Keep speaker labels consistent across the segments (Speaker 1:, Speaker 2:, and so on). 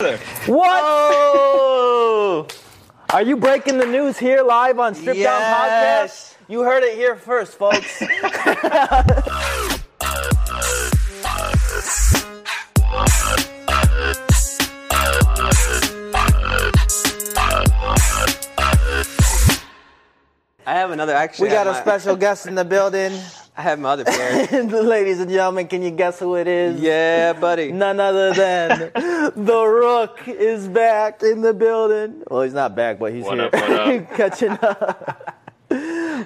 Speaker 1: What? Oh! Are you breaking the news here live on Strip Down Podcast? You heard it here first, folks.
Speaker 2: I have another actually.
Speaker 1: we got a
Speaker 2: have
Speaker 1: special guest in the building.
Speaker 2: My, I have my other pair.
Speaker 1: Ladies and gentlemen, can you guess who it is?
Speaker 2: yeah, buddy.
Speaker 1: None other than the Rook is back in the building. Well, he's not back, but he's
Speaker 3: What
Speaker 1: here.
Speaker 3: up, what up?
Speaker 1: Catching up.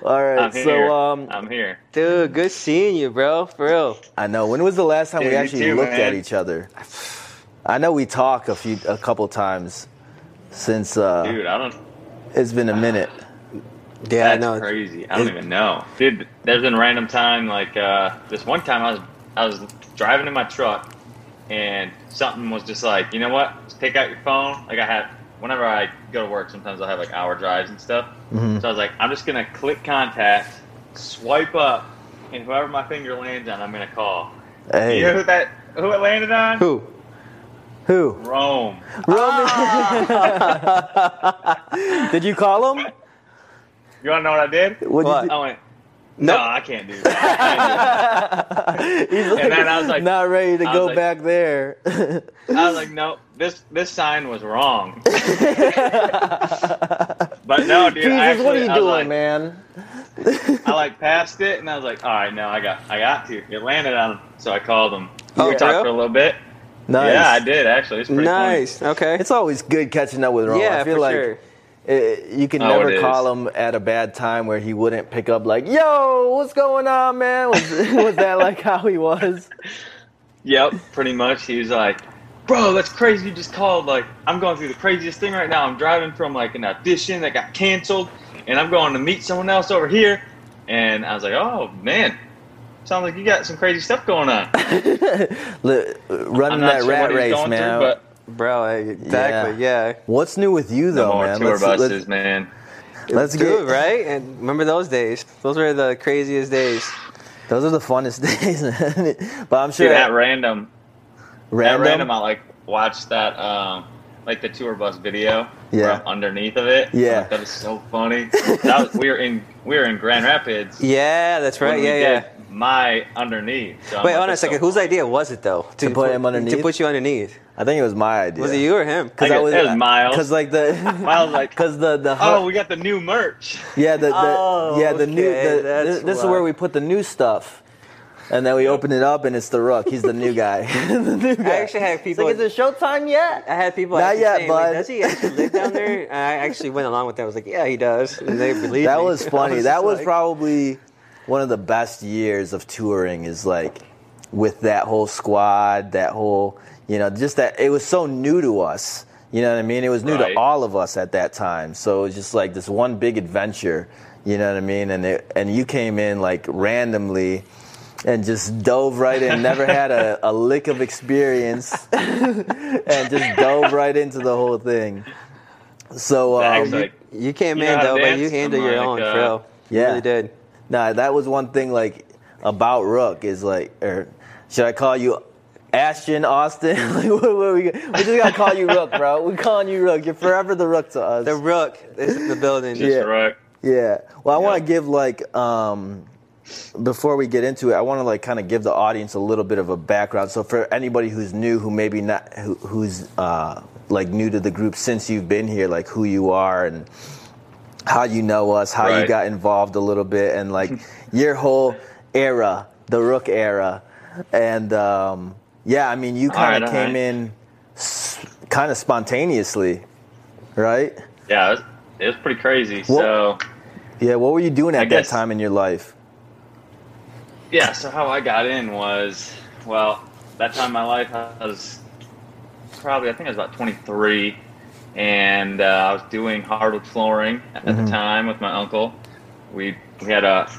Speaker 1: All right,
Speaker 3: I'm here.
Speaker 1: so um,
Speaker 3: I'm here.
Speaker 2: Dude, good seeing you, bro. For real.
Speaker 1: I know. When was the last time we
Speaker 3: Dude, you
Speaker 1: actually
Speaker 3: too,
Speaker 1: looked at each other? I know we talked a few, a couple times since uh,
Speaker 3: Dude, I don't.
Speaker 1: it's been a minute.
Speaker 2: Yeah, I
Speaker 3: That's
Speaker 2: know.
Speaker 3: crazy. I don't even know. Dude, there's been random time, like, uh, this one time I was, I was driving in my truck and something was just like, you know what? Just take out your phone. Like, I have, whenever I go to work, sometimes I'll have like hour drives and stuff.
Speaker 1: Mm-hmm.
Speaker 3: So I was like, I'm just going to click contact, swipe up, and whoever my finger lands on, I'm going to call.
Speaker 1: Hey,
Speaker 3: You know who that, who it landed on?
Speaker 2: Who?
Speaker 1: who?
Speaker 3: Rome. Rome.
Speaker 1: Did you call him?
Speaker 3: You want to know what I did?
Speaker 1: What'd
Speaker 2: What?
Speaker 3: I went,
Speaker 2: Nope.
Speaker 3: no, I can't do that. I can't do that.
Speaker 1: He's like,
Speaker 3: then I was like-
Speaker 1: not ready to go
Speaker 3: like-
Speaker 1: back there.
Speaker 3: I was like, no, this this sign was wrong. but no, dude,
Speaker 1: Jesus,
Speaker 3: I actually,
Speaker 1: what are you
Speaker 3: I
Speaker 1: doing,
Speaker 3: like,
Speaker 1: man?
Speaker 3: I like passed it, and I was like, all right, no, I got, I got to. It landed on him, so I called him.
Speaker 2: Oh,
Speaker 3: we
Speaker 2: for
Speaker 3: talked
Speaker 2: real?
Speaker 3: for a little bit.
Speaker 1: Nice.
Speaker 3: Yeah, I did actually. It's pretty
Speaker 2: Nice. Okay.
Speaker 1: It's always good catching up with Ron.
Speaker 2: yeah,
Speaker 1: I feel
Speaker 2: for
Speaker 1: like
Speaker 2: sure.
Speaker 1: It, you can
Speaker 3: Oh,
Speaker 1: never call him at a bad time where he wouldn't pick up. Like, yo, what's going on, man? Was, was that like how he was?
Speaker 3: Yep, pretty much. He was like, bro, that's crazy. You just called. Like, I'm going through the craziest thing right now. I'm driving from like an audition that got canceled, and I'm going to meet someone else over here. And I was like, oh man, sounds like you got some crazy stuff going on.
Speaker 1: Running that
Speaker 3: sure
Speaker 1: rat race, man.
Speaker 3: through,
Speaker 2: Bro, exactly. Yeah.
Speaker 1: What's new with you,
Speaker 3: no
Speaker 1: though,
Speaker 3: more
Speaker 1: man?
Speaker 3: tour
Speaker 1: let's,
Speaker 3: buses,
Speaker 1: let's,
Speaker 3: man.
Speaker 1: let's
Speaker 2: Dude,
Speaker 1: get
Speaker 2: right? And remember those days? Those were the craziest days.
Speaker 1: Those are the funnest days, man. but I'm sure
Speaker 3: Dude, at random,
Speaker 1: random.
Speaker 3: at random, I like watched that, um, like the tour bus video.
Speaker 1: Yeah.
Speaker 3: From underneath of it.
Speaker 1: Yeah.
Speaker 3: I'm like, that is so funny. that was, we were in we were in Grand Rapids.
Speaker 2: Yeah, that's
Speaker 3: when
Speaker 2: right.
Speaker 3: we
Speaker 2: Yeah, yeah.
Speaker 3: did My underneath. So
Speaker 2: Wait,
Speaker 3: like,
Speaker 2: hold on a
Speaker 3: that's so
Speaker 2: second. Whose idea was it though?
Speaker 1: To put him underneath?
Speaker 2: To put you underneath.
Speaker 1: I think it was my idea.
Speaker 2: Was it you or him?
Speaker 1: Because
Speaker 3: I
Speaker 1: I was,
Speaker 3: it was Miles.
Speaker 1: Because like the
Speaker 3: Miles like,
Speaker 1: because the the
Speaker 3: Oh, we got the new merch.
Speaker 1: yeah the, the
Speaker 2: Oh,
Speaker 1: yeah the oh,
Speaker 2: new
Speaker 1: the, this, this is where we put the new stuff, and then we open it up and it's the Rook. He's the new guy. the new guy.
Speaker 2: I actually had
Speaker 1: It's
Speaker 2: people.
Speaker 1: like, is it showtime yet?
Speaker 2: I had people
Speaker 1: Not yet,
Speaker 2: saying, like,
Speaker 1: bud.
Speaker 2: does he actually live down there? And I actually went along with that. I was like, yeah, he does. And they believed
Speaker 1: That
Speaker 2: me.
Speaker 1: was funny.
Speaker 2: just
Speaker 1: that was
Speaker 2: like-
Speaker 1: probably one of the best years of touring. Is like with that whole squad, that whole you know, just that it was so new to us. You know what I mean? It was new
Speaker 3: Right.
Speaker 1: to all of us at that time. So it was just like this one big adventure. You know what I mean? And it, and you came in like randomly. And just dove right in. Never had a, a lick of experience, and just dove right into the whole thing. So um,
Speaker 3: Actually, like,
Speaker 2: You came
Speaker 3: You
Speaker 2: in
Speaker 3: know how to
Speaker 2: though, but you handled your own,
Speaker 3: uh,
Speaker 2: for. You
Speaker 1: Yeah.
Speaker 2: really did.
Speaker 1: Nah, that was one thing like about Rook is like, or should I call you Ashton Austin? like, what, what we, we just gotta call you Rook, bro. We calling you Rook. You're forever the Rook to us.
Speaker 2: The Rook is in the building.
Speaker 3: just
Speaker 1: Yeah.
Speaker 3: right.
Speaker 1: yeah. Well, I want to give like um before we get into it, I want to like kind of give the audience a little bit of a background. So for anybody who's new, who maybe not, who, who's uh, like new to the group since you've been here, like who you are and how you know us, how you got involved a little bit, and like your whole era, the Rook era, and um, yeah, I mean, you kind of
Speaker 3: Alright,
Speaker 1: came
Speaker 3: alright.
Speaker 1: in s- kind of spontaneously, right?
Speaker 3: Yeah, it was, it was pretty crazy.
Speaker 1: Well-
Speaker 3: so
Speaker 1: Yeah. What were you doing at that time in your life?
Speaker 3: yeah, so how I got in was well, that time in my life I was probably I think I was about 23, and uh, I was doing hardwood flooring at
Speaker 1: Mhm.
Speaker 3: the time with my uncle. We we had a,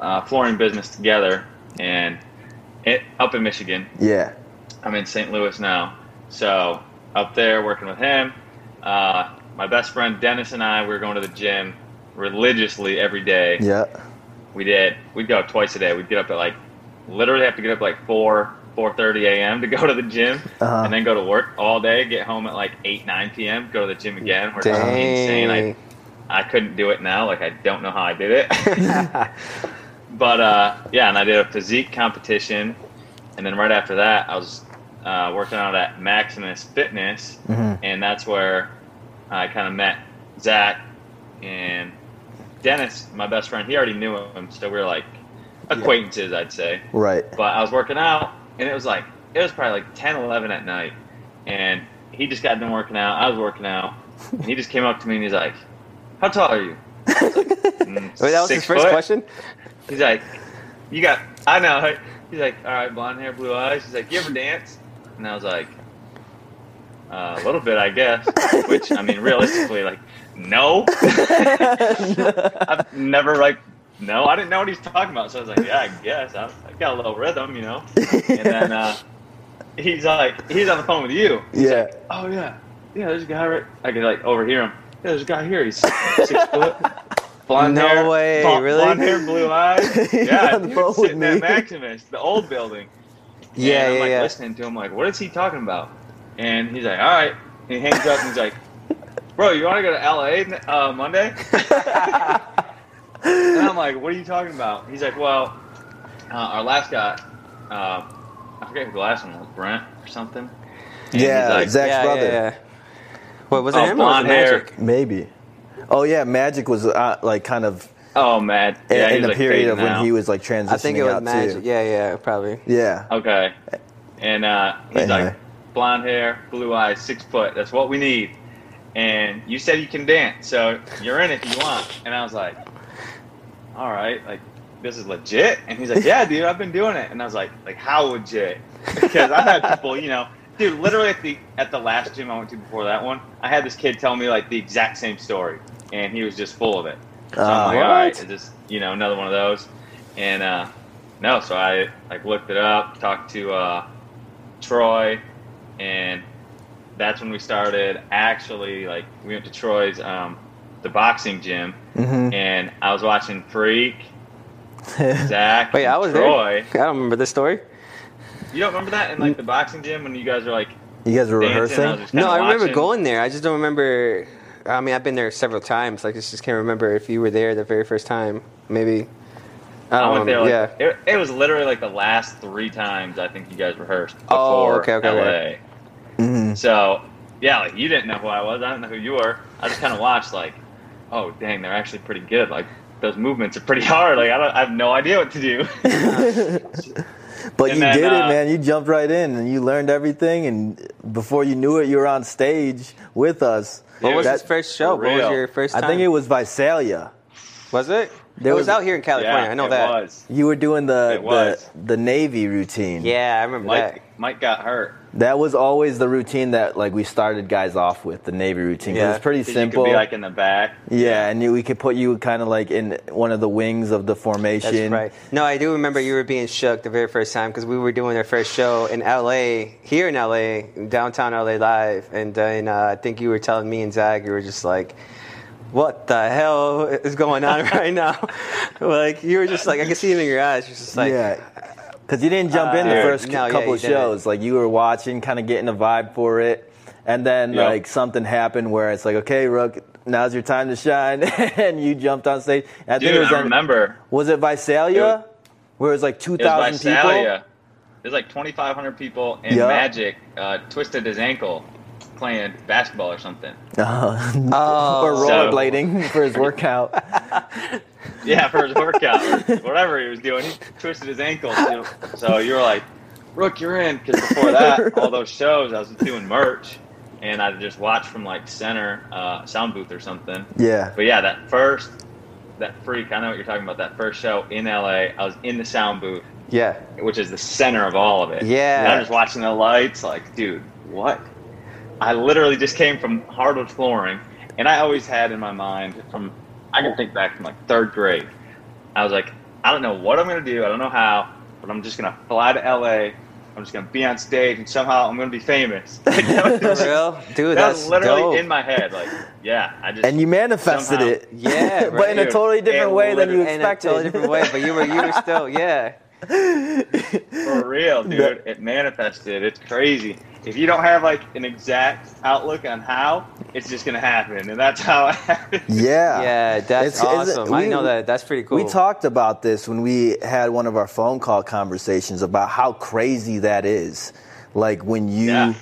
Speaker 3: uh flooring business together, and it up in Michigan.
Speaker 1: Yeah.
Speaker 3: I'm in St. Louis now, so up there working with him. Uh, my best friend Dennis and I we were going to the gym religiously every day.
Speaker 1: Yeah.
Speaker 3: We did. We'd go twice a day. We'd get up at like literally have to get up like four four thirty a.m. to go to the gym,
Speaker 1: Uh-huh.
Speaker 3: and then go to work all day. Get home at like eight nine p.m. Go to the gym again. We're just insane. I I couldn't do it now. Like I don't know how I did it. but uh, yeah, and I did a physique competition, and then right after that, I was uh, working out at Maximus Fitness,
Speaker 1: Mhm.
Speaker 3: and that's where I kind of met Zach and Dennis, my best friend. He already knew him, so we were like acquaintances, I'd say.
Speaker 1: Right.
Speaker 3: But I was working out, and it was like it was probably like 10, 11 at night, and he just got done working out. I was working out, and he just came up to me and he's like, "How tall are you?" Like, "Mm,
Speaker 2: Wait, that was his first
Speaker 3: foot."
Speaker 2: question.
Speaker 3: He's like, "You got?" I know. He's like, "All right, blonde hair, blue eyes." He's like, "You ever dance?" And I was like, uh, "A little bit, I guess." Which I mean, realistically, like, no. I've never like, no, I didn't know what he's talking about. So I was like, "Yeah, I guess I, I got a little rhythm, you know." And then uh, he's like, he's on the phone with you.
Speaker 1: yeah.
Speaker 3: Oh yeah, yeah. There's a guy right. I could like overhear him. Yeah, there's a guy here. He's six foot, blonde
Speaker 2: No
Speaker 3: hair,
Speaker 2: way,
Speaker 3: blonde,
Speaker 2: really?
Speaker 3: blonde hair, blue eyes. Yeah, dude, sitting at Maximus, the old building.
Speaker 2: Yeah,
Speaker 3: and I'm
Speaker 2: yeah,
Speaker 3: like
Speaker 2: yeah.
Speaker 3: listening to him, like, what is he talking about? And he's like, all right. And he hangs up and he's like, bro, you want to go to LA uh, Monday? and I'm like, what are you talking about? He's like, well, uh, our last guy, uh, I forget who the last one was, Brent or something. And
Speaker 1: Yeah,
Speaker 3: like,
Speaker 1: Zach's
Speaker 2: yeah,
Speaker 1: brother.
Speaker 2: yeah, yeah. What was it
Speaker 3: Oh,
Speaker 2: him or was it
Speaker 3: blonde hair.
Speaker 2: Magic?
Speaker 1: Maybe. Oh yeah, Magic was uh, like kind of
Speaker 3: oh man,
Speaker 1: in,
Speaker 3: yeah,
Speaker 1: in
Speaker 3: he's,
Speaker 1: the
Speaker 3: like,
Speaker 1: period of when
Speaker 3: out.
Speaker 1: he was like transitioning
Speaker 2: I think it was
Speaker 1: out
Speaker 2: Magic.
Speaker 1: too.
Speaker 2: Yeah, yeah, probably.
Speaker 1: Yeah.
Speaker 3: Okay. And uh, he's
Speaker 1: Anyway.
Speaker 3: like, blonde hair, blue eyes, six foot. That's what we need. And you said you can dance, so you're in it if you want. And I was like, all right, like this is legit. And he's like, yeah, dude, I've been doing it. And I was like, like how legit? Because I've had people, you know, dude, literally at the at the last gym I went to before that one, I had this kid tell me like the exact same story, and he was just full of it. So I'm like, all right, this you know another one of those? And uh, no, so I like looked it up, talked to uh, Troy, and that's when we started. Actually, like we went to Troy's um, the boxing gym,
Speaker 1: hmm
Speaker 3: and I was watching Freak, Zach,
Speaker 2: Wait, I was
Speaker 3: Troy.
Speaker 2: there. I don't remember this story.
Speaker 3: You don't remember that in like the boxing gym when you guys were like
Speaker 1: you guys were
Speaker 3: dancing?
Speaker 1: Rehearsing.
Speaker 2: No, I remember
Speaker 3: watching.
Speaker 2: going there. I just don't remember. I mean, I've been there several times. Like, I just can't remember if you were there the very first time. Maybe. I
Speaker 3: I
Speaker 2: don't
Speaker 3: went there. Like,
Speaker 2: yeah.
Speaker 3: it, it was literally like the last three times I think you guys rehearsed before
Speaker 2: Oh, okay, okay,
Speaker 3: LA.
Speaker 2: okay.
Speaker 1: hmm
Speaker 3: So yeah, like you didn't know who I was. I didn't know who you were. I just kind of watched like, oh dang, they're actually pretty good. Like those movements are pretty hard. Like I don't, I have no idea what to do.
Speaker 1: But
Speaker 3: And
Speaker 1: you
Speaker 3: then,
Speaker 1: did it,
Speaker 3: uh,
Speaker 1: man. You jumped right in and you learned everything. And before you knew it, you were on stage with us.
Speaker 2: What was
Speaker 3: Dude,
Speaker 2: his first show? What was
Speaker 3: real.
Speaker 2: your first time?
Speaker 1: I think it was Visalia.
Speaker 2: Was it?
Speaker 1: There
Speaker 2: it
Speaker 1: was-
Speaker 2: was out here in California.
Speaker 3: yeah,
Speaker 2: I know
Speaker 3: it
Speaker 2: that.
Speaker 3: was.
Speaker 1: You were doing the
Speaker 3: It was.
Speaker 1: the, the Navy routine.
Speaker 2: Yeah, I remember
Speaker 3: Mike, Mike got hurt.
Speaker 1: That was always the routine that like we started guys off with the Navy routine.
Speaker 2: Yeah.
Speaker 1: It's pretty simple.
Speaker 3: You could be like in the back.
Speaker 1: yeah, and you, we could put you kind of like in one of the wings of the formation.
Speaker 2: That's right. No, I do remember you were being shook the very first time because we were doing our first show in LA, here in LA, downtown LA live, and then uh, I think you were telling me and Zach, you were just like. What the hell is going on right now? like you were just like I can see it in your eyes. You're just like,
Speaker 1: yeah. Because you didn't jump in the
Speaker 2: Uh,
Speaker 1: first
Speaker 2: no,
Speaker 1: couple
Speaker 2: you
Speaker 1: of
Speaker 2: didn't.
Speaker 1: shows. Like you were watching, kind of getting a vibe for it, and then
Speaker 3: Yep.
Speaker 1: like something happened where it's like, okay, Rook, now's your time to shine, and you jumped on stage. And I think
Speaker 3: Dude,
Speaker 1: it was
Speaker 3: I
Speaker 1: on-
Speaker 3: remember.
Speaker 1: Was it Visalia? Where it was like two
Speaker 3: It was
Speaker 1: people.
Speaker 3: Visalia. There's like 2,500 people, and
Speaker 1: Yeah.
Speaker 3: Magic uh, twisted his ankle playing basketball or something.
Speaker 1: Uh,
Speaker 2: Oh.
Speaker 1: or
Speaker 3: So-
Speaker 1: rollerblading for his workout.
Speaker 3: Yeah, for his workout, whatever he was doing, he twisted his ankle. you know. So you were like, "Rook, you're in." Because before that, all those shows, I was doing merch, and I just watched from like center uh, sound booth or something.
Speaker 1: yeah.
Speaker 3: But yeah, that first, that freak, I know what you're talking about. That first show in LA, I was in the sound booth,
Speaker 2: yeah.
Speaker 3: which is the center of all of it.
Speaker 2: Yeah.
Speaker 3: And I'm just watching the lights, like, dude, what? I literally just came from hardwood flooring, and I always had in my mind from I can think back from like third grade. I was like, I don't know what I'm gonna do. I don't know how, but I'm just gonna fly to LA. I'm just gonna be on stage, and somehow I'm gonna be famous. Like, that was
Speaker 2: real, dude.
Speaker 3: that
Speaker 2: That's
Speaker 3: was literally
Speaker 2: dope.
Speaker 3: in my head. Like, yeah, I just
Speaker 1: And you manifested
Speaker 3: somehow-
Speaker 1: it.
Speaker 2: Yeah,
Speaker 1: but in a totally different way than you
Speaker 3: literally-
Speaker 2: in a totally different way, but you were you were still yeah.
Speaker 3: For real, dude. It manifested. It's crazy. If you don't have like an exact outlook on how, it's just gonna happen, and that's how it happens.
Speaker 1: yeah.
Speaker 2: Yeah, that's
Speaker 1: It's- it's-
Speaker 2: awesome. I know that. That's pretty cool.
Speaker 1: We talked about this when we had one of our phone call conversations about how crazy that is. Like when you,
Speaker 3: Yeah.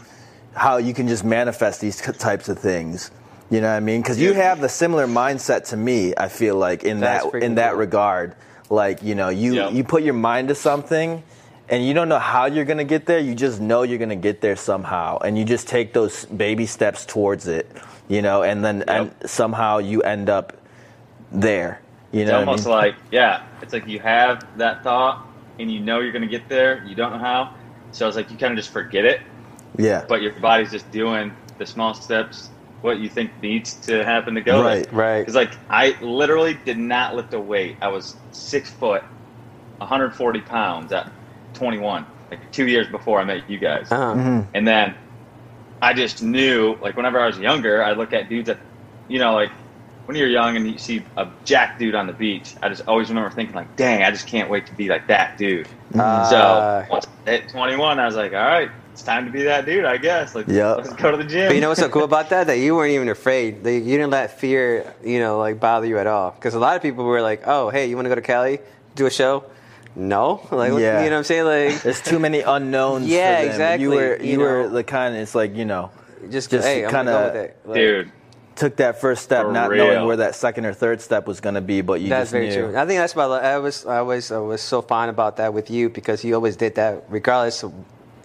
Speaker 1: how you can just manifest these types of things. You know what I mean? Because you have the similar mindset to me. I feel like in
Speaker 2: That's
Speaker 1: that
Speaker 2: pretty
Speaker 1: in that
Speaker 2: cool.
Speaker 1: regard, like you know, you
Speaker 3: Yep.
Speaker 1: you put your mind to something. And you don't know how you're gonna get there. You just know you're gonna get there somehow, and you just take those baby steps towards it. You know, and then and somehow you end up there. You
Speaker 3: It's
Speaker 1: know, I
Speaker 3: almost
Speaker 1: mean?
Speaker 3: like yeah, it's like you have that thought, and you know you're gonna get there. You don't know how, so it's like you kind of just forget it,
Speaker 1: yeah.
Speaker 3: but your body's just doing the small steps, what you think needs to happen to go there.
Speaker 1: Right.
Speaker 2: right.
Speaker 3: Because like I literally did not lift a weight. I was six foot, 140 pounds at 21, like two years before I met you guys.
Speaker 2: Uh-huh.
Speaker 1: Mm-hmm.
Speaker 3: And then I just knew, like whenever I was younger, I look at dudes that, you know, like when you're young and you see a jack dude on the beach, I just always remember thinking like, dang, I just can't wait to be like that dude.
Speaker 2: Uh,
Speaker 3: so once I hit 21, I was like, all right, it's time to be that dude, I guess. Like,
Speaker 1: Yep.
Speaker 3: let's go to the gym.
Speaker 2: But you know what's so cool about that? That you weren't even afraid. That you didn't let fear, you know, like bother you at all. Because a lot of people were like, "Oh, hey, you want to go to Cali, do a show?" No, like,
Speaker 1: Yeah.
Speaker 2: you know what I'm saying? Like,
Speaker 1: There's too many unknowns.
Speaker 2: Yeah,
Speaker 1: for them.
Speaker 2: exactly,
Speaker 1: You were
Speaker 2: you
Speaker 1: you, were the kind. It's like you know,
Speaker 2: just,
Speaker 1: Just
Speaker 2: hey,
Speaker 1: kinda-
Speaker 2: go. Like,
Speaker 3: dude.
Speaker 1: took that first step,
Speaker 3: For
Speaker 1: not
Speaker 3: real.
Speaker 1: knowing where that second or third step was going to be, but you
Speaker 2: That's
Speaker 1: just
Speaker 2: very
Speaker 1: knew.
Speaker 2: true. I think that's why I was I was I was so fine about that with you because you always did that regardless of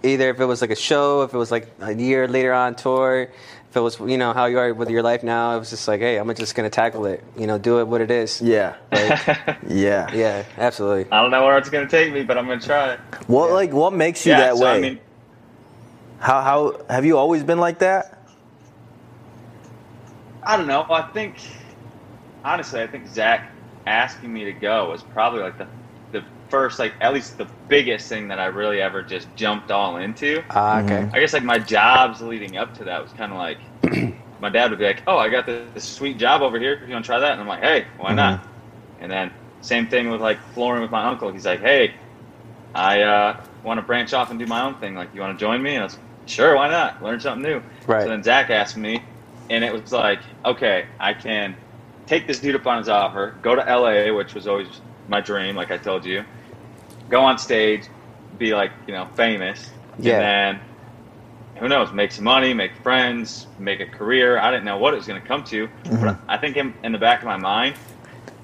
Speaker 2: either if it was like a show, if it was like a year later on tour, if it was you know how you are with your life now, it was just like, hey, I'm just gonna tackle it, you know, do it what it is.
Speaker 1: Yeah, yeah.
Speaker 2: Yeah, absolutely.
Speaker 3: I don't know where it's gonna take me, but I'm gonna try it.
Speaker 1: What like what makes you
Speaker 3: yeah,
Speaker 1: that
Speaker 3: so,
Speaker 1: way?
Speaker 3: I mean,
Speaker 1: how how have you always been like that?
Speaker 3: I don't know. I think honestly, I think Zach asking me to go was probably like the the first, like at least the biggest thing that I really ever just jumped all into.
Speaker 2: Ah, okay.
Speaker 1: Mm-hmm.
Speaker 3: I guess like my jobs leading up to that was kind of like my dad would be like, "Oh, I got this, this sweet job over here. You want to try that?" And I'm like, "Hey, why not?" And then same thing with like flooring with my uncle. He's like, "Hey, I uh, want to branch off and do my own thing. Like, you want to join me?" And I was like, "Sure, why not? Learn something new."
Speaker 2: Right.
Speaker 3: So then Zach asked me, and it was like, "Okay, I can take this dude up on his offer, go to LA, which was always my dream, like I told you, go on stage, be like, you know, famous,
Speaker 2: Yeah.
Speaker 3: and then who knows, make some money, make friends, make a career. I didn't know what it was going to come to, but I think in, in the back of my mind,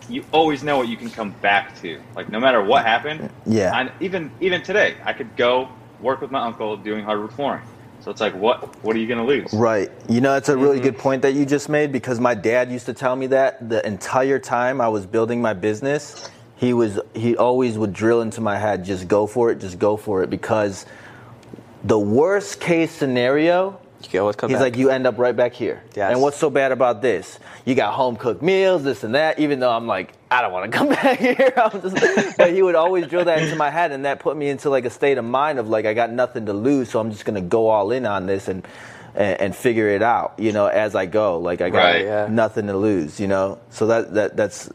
Speaker 3: you always know what you can come back to. Like no matter what happened,
Speaker 1: Yeah.
Speaker 3: I, even even today, I could go work with my uncle doing hardwood flooring. So it's like, what what are you going to lose?
Speaker 1: Right. You know, it's a really
Speaker 2: Mm-hmm.
Speaker 1: good point that you just made because my dad used to tell me that the entire time I was building my business, he was he always would drill into my head, just go for it, just go for it because the worst case scenario
Speaker 2: You always come
Speaker 1: He's
Speaker 2: back.
Speaker 1: like, you end up right back here.
Speaker 2: Yes.
Speaker 1: And what's so bad about this? You got home cooked meals, this and that. Even though I'm like, I don't want to come back here. I'm just, but he would always drill that into my head, and that put me into like a state of mind of like, I got nothing to lose, so I'm just gonna go all in on this and and, and figure it out. You know, as I go. Like I got
Speaker 3: Right,
Speaker 2: yeah.
Speaker 1: nothing to lose. You know, so that that that's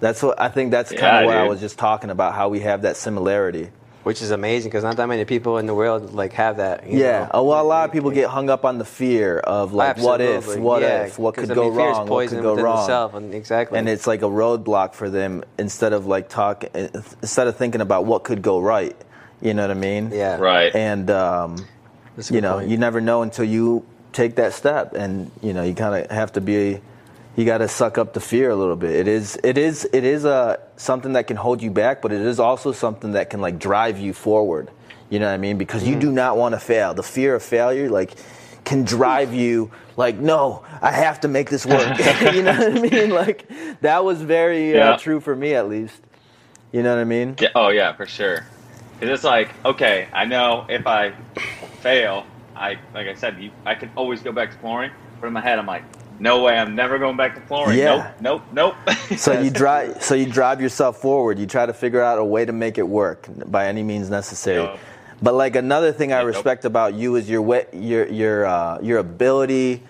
Speaker 1: that's what I think. That's kind
Speaker 3: Yeah,
Speaker 1: of what I was just talking about. How we have that similarity.
Speaker 2: which is amazing because not that many people in the world like have that. you
Speaker 1: Yeah.
Speaker 2: know?
Speaker 1: Oh, well, a lot of people get hung up on the fear of like, what if, what
Speaker 2: yeah,
Speaker 1: if, what
Speaker 2: 'cause,
Speaker 1: could
Speaker 2: I
Speaker 1: go
Speaker 2: mean, fear is
Speaker 1: wrong, what could go wrong.
Speaker 2: and exactly.
Speaker 1: and it's like a roadblock for them instead of like talk instead of thinking about what could go right you know what i mean
Speaker 2: yeah,
Speaker 3: Right.
Speaker 1: and um, you know
Speaker 2: point.
Speaker 1: you never know until you take that step and you know you kind of have to be you got to suck up the fear a little bit. It is it is it is uh, something that can hold you back but it is also something that can like drive you forward. You know what i mean? Because you do not want to fail. The fear of failure like can drive you like no i have to make this work. You know what i mean? Like that was very
Speaker 3: Yeah.
Speaker 1: uh, true for me at least. You know what i mean?
Speaker 3: Yeah, oh yeah, for sure. Because it's like, okay, I know if I fail, I like I said, you, I can always go back to flooring, but in my head, I'm like, no way, I'm never going back to flooring.
Speaker 1: Yeah.
Speaker 3: Nope, nope, nope.
Speaker 1: So you drive. So you drive yourself forward. You try to figure out a way to make it work by any means necessary.
Speaker 3: Yup.
Speaker 1: But like another thing I
Speaker 3: Yup.
Speaker 1: respect about you is your your your uh, your ability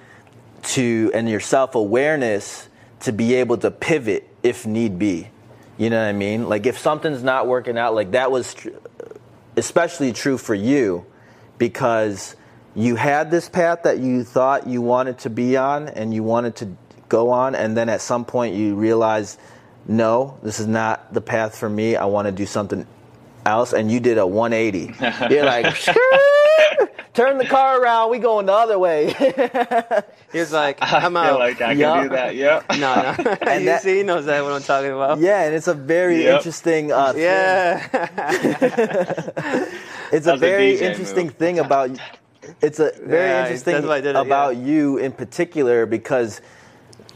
Speaker 1: to and your self awareness to be able to pivot if need be. You know what I mean? Like if something's not working out, like that was tr- especially true for you because you had this path that you thought you wanted to be on and you wanted to go on and then at some point you realized no this is not the path for me i want to do something else and you did a 180 you're like turn the car around we going the other way
Speaker 2: He was like,
Speaker 3: I
Speaker 2: I'm
Speaker 3: feel
Speaker 2: out.
Speaker 3: like I can do that. Yep.
Speaker 2: no, no.
Speaker 1: And
Speaker 2: you
Speaker 1: that-
Speaker 2: see, he knows that what I'm talking about.
Speaker 1: yeah and it's a very
Speaker 3: Yep.
Speaker 1: interesting uh, thing.
Speaker 2: Yeah.
Speaker 1: it's a
Speaker 3: a
Speaker 1: very
Speaker 3: DJ
Speaker 1: interesting
Speaker 3: move.
Speaker 1: thing about it's a very
Speaker 2: Yeah,
Speaker 1: interesting
Speaker 2: that's why I did it,
Speaker 1: about
Speaker 2: yeah.
Speaker 1: you in particular because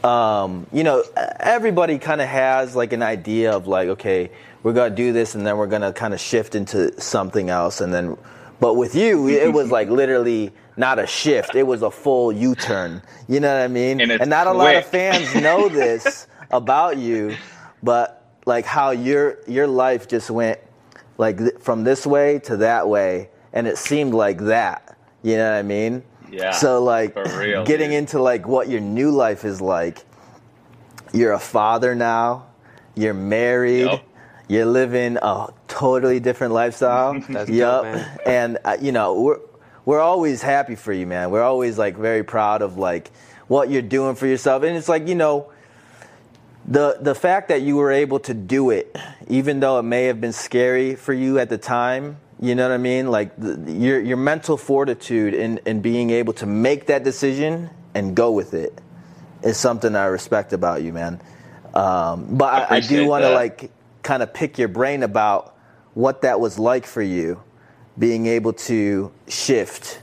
Speaker 1: um, you know everybody kind of has like an idea of like okay we're gonna do this and then we're gonna kind of shift into something else and then but with you it was like literally not a shift. It was a full u-turn. You know what i mean?
Speaker 3: And it's
Speaker 1: not a lot of fans know this about you but like how your your life just went like th- from this way to that way and it seemed like that you know what i mean
Speaker 3: Yeah,
Speaker 1: so like
Speaker 3: for real,
Speaker 1: getting
Speaker 3: dude.
Speaker 1: into like what your new life is like you're a father now you're married
Speaker 3: Yup.
Speaker 1: you're living a totally different lifestyle
Speaker 2: That's man.
Speaker 1: and uh, you know we're we're always happy for you man we're always like very proud of like what you're doing for yourself and it's like you know the the fact that you were able to do it, even though it may have been scary for you at the time, you know what I mean? Like the, your your mental fortitude in in being able to make that decision and go with it is something I respect about you, man. Um, but I, I do want to like kind of pick your brain about what that was like for you, being able to shift,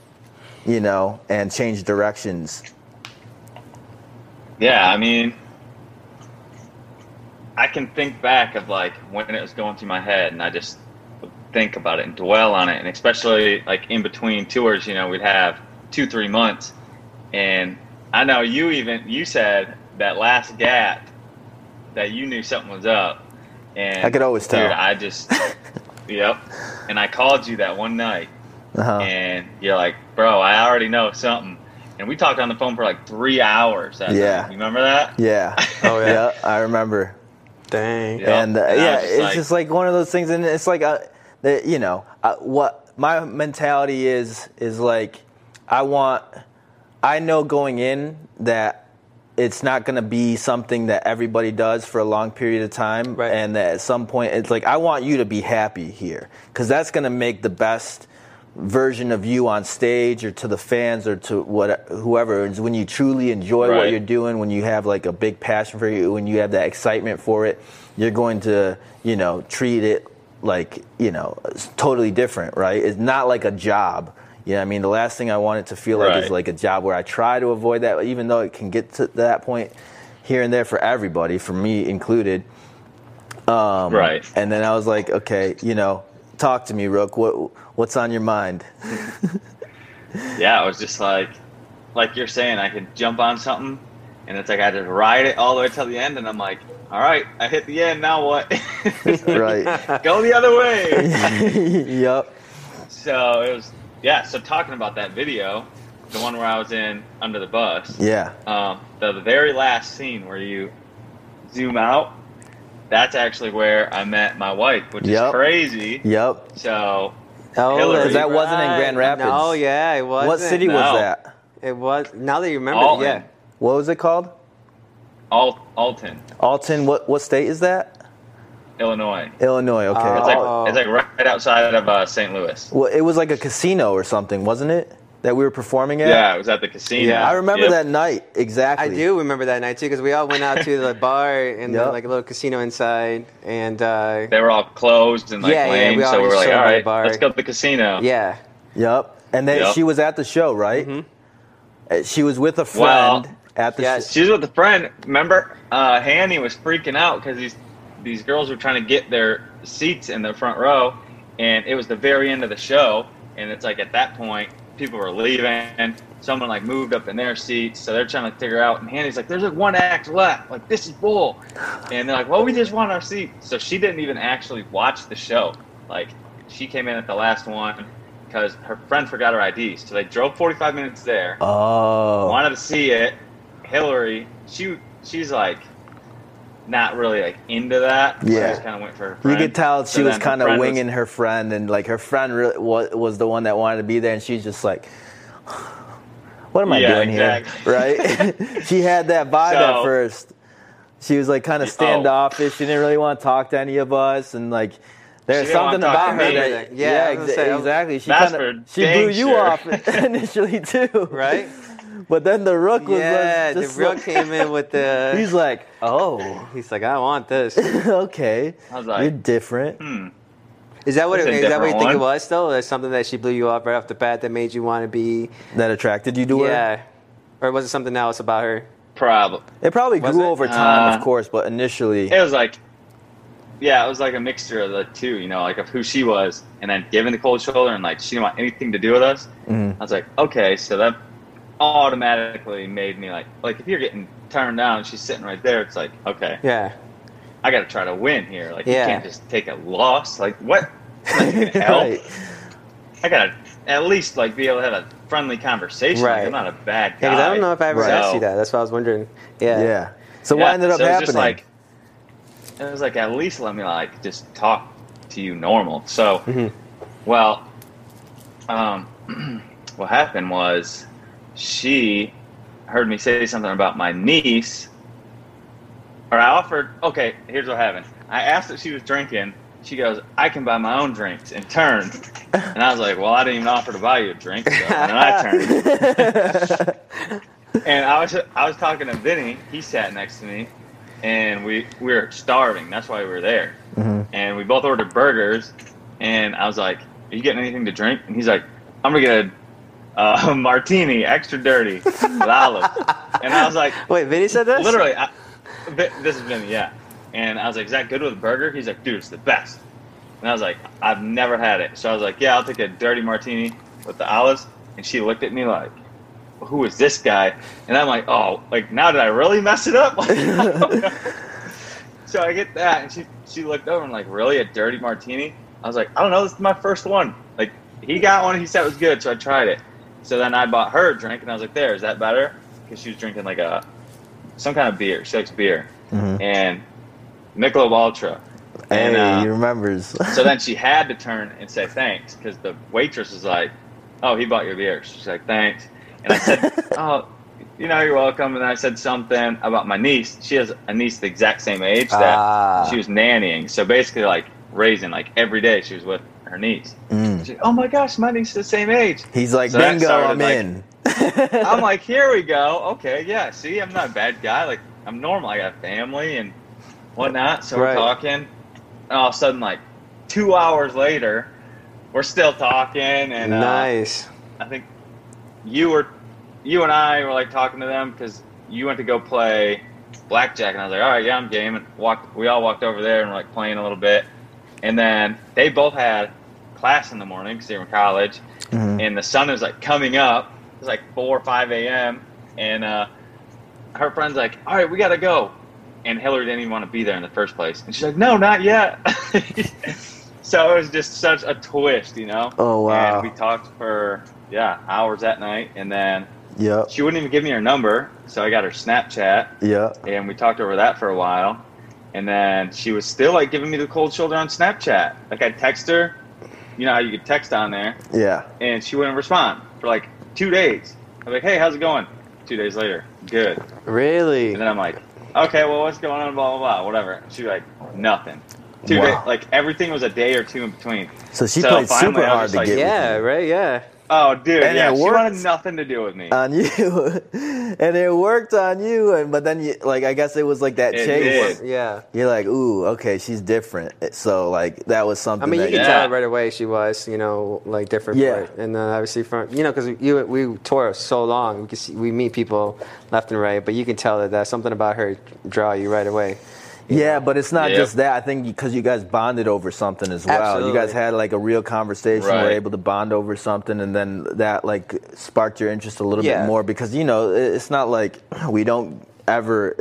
Speaker 1: you know, and change directions.
Speaker 3: Yeah, I mean, I can think back of like when it was going through my head, and I just think about it and dwell on it, and especially like in between tours, you know, we'd have two, three months, and I know you even you said that last gap that you knew something was up, and
Speaker 1: I could always tell.
Speaker 3: Dude, I just, yep, and I called you that one night,
Speaker 1: Uh-huh.
Speaker 3: and you're like, bro, I already know something. And we talked on the phone for like three hours. That
Speaker 1: Yeah.
Speaker 3: night. You remember that?
Speaker 1: Yeah.
Speaker 2: Oh, yeah.
Speaker 1: I remember.
Speaker 2: Dang.
Speaker 3: Yeah.
Speaker 1: and uh, yeah,
Speaker 3: just
Speaker 1: it's
Speaker 3: like-
Speaker 1: just like one of those things, and it's like uh the, you know, uh, what my mentality is is like, I want, I know going in that it's not going to be something that everybody does for a long period of time,
Speaker 2: Right.
Speaker 1: and that at some point it's like I want you to be happy here. Because that's going to make the best version of you on stage or to the fans or to what whoever is. When you truly enjoy what you're doing when you have like a big passion for you when you have that excitement for it you're going to you know treat it like you know it's totally different right? It's not like a job. You know i mean? The last thing i want it to feel like is like a job where i try to avoid that even though it can get to that point here and there for everybody for me included. Um,
Speaker 3: Right.
Speaker 1: and then i was like okay you know talk to me rook what what's on your mind?
Speaker 3: Yeah, i was just like, like you're saying, I could jump on something, and it's like I just ride it all the way till the end, and I'm like, all right, I hit the end. Now what?
Speaker 1: right
Speaker 3: Go the other way.
Speaker 1: yep
Speaker 3: so it was, yeah. So talking about that video, the one where I was in under the bus.
Speaker 1: yeah
Speaker 3: um, the, the very last scene where you zoom out, that's actually where I met my wife, which
Speaker 1: Yep.
Speaker 3: is crazy.
Speaker 1: yep
Speaker 3: So
Speaker 2: Oh,
Speaker 3: Hillary.
Speaker 2: that's
Speaker 3: 'Cause
Speaker 1: that wasn't in. Grand Rapids.
Speaker 2: No, yeah, it was.
Speaker 1: what city was that
Speaker 2: It was. Now that you remember,
Speaker 3: Alton,
Speaker 2: yeah.
Speaker 1: What was it called
Speaker 3: Al- Alton,
Speaker 1: alton what what state is that
Speaker 3: Illinois.
Speaker 1: illinois okay
Speaker 2: Oh.
Speaker 3: It's like
Speaker 2: Oh.
Speaker 3: it's like right outside of uh, St. Louis.
Speaker 1: well it was like a casino or something wasn't it that we were performing at
Speaker 3: Yeah, it was at the casino.
Speaker 2: Yeah.
Speaker 1: i remember
Speaker 3: Yep.
Speaker 1: that night exactly
Speaker 2: I do remember that night too because we all went out to the bar and
Speaker 1: Yep.
Speaker 2: the, like a little casino inside, and uh,
Speaker 3: They were all closed and like
Speaker 2: Yeah, yeah,
Speaker 3: lame,
Speaker 2: we all
Speaker 3: so we were like,
Speaker 2: chilled
Speaker 3: all
Speaker 2: by the
Speaker 3: right,
Speaker 2: bar.
Speaker 3: let's go to the casino.
Speaker 2: yeah,
Speaker 1: Yep. And then
Speaker 3: Yep.
Speaker 1: she was at the show, right? Uh, She was with a
Speaker 3: Well,
Speaker 1: friend at the
Speaker 2: yes.
Speaker 1: show.
Speaker 3: She was with a friend. Remember, uh, Hanny was freaking out because these these girls were trying to get their seats in the front row, and it was the very end of the show. And it's like at that point, people were leaving. and Someone like moved up in their seats, so they're trying to figure out. And Handy's like, "There's like one act left. Like this is bull." And they're like, "Well, we just want our seat." So she didn't even actually watch the show. Like she came in at the last one because her friend forgot her ID. So they drove 45 minutes there.
Speaker 1: Oh.
Speaker 3: Wanted to see it. Hillary, she she's like not really like into that. So I
Speaker 1: Yeah.
Speaker 3: just kind of went for her
Speaker 1: You could tell she
Speaker 3: So
Speaker 1: was kind of
Speaker 3: friend was-
Speaker 1: winging her friend, and like her friend really was, was the one that wanted to be there, and she's just like, "What am I
Speaker 3: Yeah,
Speaker 1: doing
Speaker 3: exactly.
Speaker 1: here?" Right? she had that vibe at first. She was like kind of
Speaker 3: Oh.
Speaker 1: standoffish. She didn't really want to talk to any of us, and like there's
Speaker 3: She
Speaker 1: something about her that
Speaker 2: Yeah,
Speaker 1: yeah,
Speaker 2: I was gonna
Speaker 1: exa-
Speaker 2: say,
Speaker 1: exactly. She kind of she blew
Speaker 3: dang
Speaker 1: you off initially too,
Speaker 2: Right?
Speaker 1: But then the rook was
Speaker 2: Yeah, the
Speaker 1: just
Speaker 2: real
Speaker 1: like-
Speaker 2: came in with the.
Speaker 1: He's like, oh,
Speaker 2: He's like, I want this.
Speaker 1: okay,
Speaker 3: I was like,
Speaker 1: you're different.
Speaker 3: hmm.
Speaker 2: Is that what? It,
Speaker 3: That's a
Speaker 2: is that what you
Speaker 3: different
Speaker 2: think it
Speaker 3: one.
Speaker 2: was? Though, or something that she blew you off right off the bat that made you want to be?
Speaker 1: That attracted you to her.
Speaker 2: Yeah, or was it something else about her?
Speaker 3: Probably.
Speaker 1: It probably
Speaker 2: Was
Speaker 1: grew
Speaker 2: it?
Speaker 1: over time,
Speaker 3: Uh,
Speaker 1: of course, but initially,
Speaker 3: It was like, yeah, it was like a mixture of the two, you know, like of who she was, and then giving the cold shoulder, and like she didn't want anything to do with us.
Speaker 1: Mhm.
Speaker 3: I was like, okay, so that automatically made me like, like if you're getting turned down, and she's sitting right there. It's like, okay,
Speaker 2: Yeah,
Speaker 3: I got to try to win here. Like
Speaker 2: Yeah.
Speaker 3: you can't just take a loss. Like what? Like, help.
Speaker 1: Right.
Speaker 3: I gotta at least like be able to have a friendly conversation. Like,
Speaker 2: Right.
Speaker 3: I'm not a bad
Speaker 2: yeah. I don't know if I ever
Speaker 1: Right.
Speaker 2: asked you that. That's what I was wondering. Yeah.
Speaker 1: Yeah. So
Speaker 3: Yeah,
Speaker 1: what ended up
Speaker 3: so it was
Speaker 1: happening?
Speaker 3: Just like, it was like at least let me like just talk to you normal. So,
Speaker 2: Mhm.
Speaker 3: well, um, what happened was she heard me say something about my niece, or I offered. Okay, here's what happened. I asked if she was drinking. She goes, "I can buy my own drinks," and turned. And I was like, "Well, I didn't even offer to buy you a drink." So, and then I turned. And I was I was talking to Vinny. He sat next to me, and we we were starving. That's why we were there.
Speaker 1: Mhm.
Speaker 3: And we both ordered burgers. And I was like, "Are you getting anything to drink?" And he's like, "I'm gonna get a uh, martini, extra dirty, with olives." And I was like,
Speaker 2: Wait, Vinny said this?
Speaker 3: literally, I, this is Vinny, yeah. And I was like, "Is that good with a burger?" He's like, "Dude, it's the best." And I was like, "I've never had it." So I was like, "Yeah, I'll take a dirty martini with the olives." And she looked at me like, "Who is this guy?" And I'm like, "Oh, like now did I really mess it up?" so I get that, and she she looked over and like, "Really, a dirty martini?" I was like, "I don't know. This is my first one." Like he got one, he said it was good, so I tried it. So then I bought her a drink, and I was like, "There, is that better?" Because she was drinking like a some kind of beer. She likes beer
Speaker 1: Mhm.
Speaker 3: and Michelob Ultra. And
Speaker 1: Hey,
Speaker 3: uh,
Speaker 1: he remembers.
Speaker 3: so then she had to turn and say thanks because the waitress was like, "Oh, he bought your beer." She's like, "Thanks," and I said, "Oh, you know, you're welcome." And I said something about my niece. She has a niece the exact same age that
Speaker 2: Ah.
Speaker 3: she was nannying. So basically, like raising, like every day she was with her niece.
Speaker 1: Mm.
Speaker 3: Like, "Oh my gosh, my niece is the same age."
Speaker 1: He's like,
Speaker 3: So
Speaker 1: bingo, I'm
Speaker 3: like-
Speaker 1: in.
Speaker 3: I'm like, here we go. Okay, yeah. See, I'm not a bad guy. Like, I'm normal. I got family and whatnot. So
Speaker 2: Right.
Speaker 3: we're talking, and all of a sudden, like two hours later, we're still talking, and uh,
Speaker 2: nice.
Speaker 3: I think you were, you and I were like talking to them because you went to go play blackjack, and I was like, all right, yeah, I'm game, and walked. We all walked over there and were like playing a little bit, and then they both had class in the morning because they were in college,
Speaker 1: Mhm.
Speaker 3: and the sun was like coming up. It was like four or five a.m. and uh, her friend's like, "All right, we gotta go," and Hillary didn't even want to be there in the first place, and she's like, "No, not yet." so it was just such a twist, you know.
Speaker 1: Oh, wow.
Speaker 3: And we talked for yeah hours that night, and then
Speaker 1: yeah,
Speaker 3: she wouldn't even give me her number, so I got her Snapchat,
Speaker 1: Yeah,
Speaker 3: and we talked over that for a while. And then she was still like giving me the cold shoulder on Snapchat. Like I text her, you know how you could text on there,
Speaker 1: Yeah.
Speaker 3: and she wouldn't respond for like two days. I'm like, hey, how's it going? Two days later, good.
Speaker 2: Really?
Speaker 3: And then I'm like, okay, well, what's going on? Blah blah blah, whatever. She's like, nothing. Two
Speaker 1: Wow.
Speaker 3: days, like everything was a day or two in between.
Speaker 1: So she
Speaker 3: So
Speaker 1: played
Speaker 3: finally,
Speaker 1: super
Speaker 3: I was
Speaker 1: hard
Speaker 3: just
Speaker 1: to
Speaker 3: like,
Speaker 1: get
Speaker 2: yeah,
Speaker 1: with
Speaker 2: right? Yeah.
Speaker 3: Oh, dude,
Speaker 1: And
Speaker 3: yeah,
Speaker 1: it
Speaker 3: she
Speaker 1: worked.
Speaker 3: wanted nothing to do with me.
Speaker 1: on you, and it worked on you. And but then you like, I guess it was like that
Speaker 3: It
Speaker 1: chase.
Speaker 3: did.
Speaker 2: Yeah.
Speaker 1: You're like, ooh, okay, she's different. So like that was something.
Speaker 2: I mean, you
Speaker 1: that
Speaker 2: can
Speaker 3: Yeah.
Speaker 2: tell right away she was, you know, like different.
Speaker 1: Yeah.
Speaker 2: for. And then obviously from, you know, because you we tour so long, we can see, we meet people left and right, but you can tell that, that something about her draw you right away.
Speaker 1: Yeah, but it's not
Speaker 3: Yeah.
Speaker 1: just that. I think because you guys bonded over something as well. You guys had like a real conversation.
Speaker 3: Right.
Speaker 1: Were able to bond over something, and then that like sparked your interest a little
Speaker 2: Yeah.
Speaker 1: bit more because you know it's not like we don't ever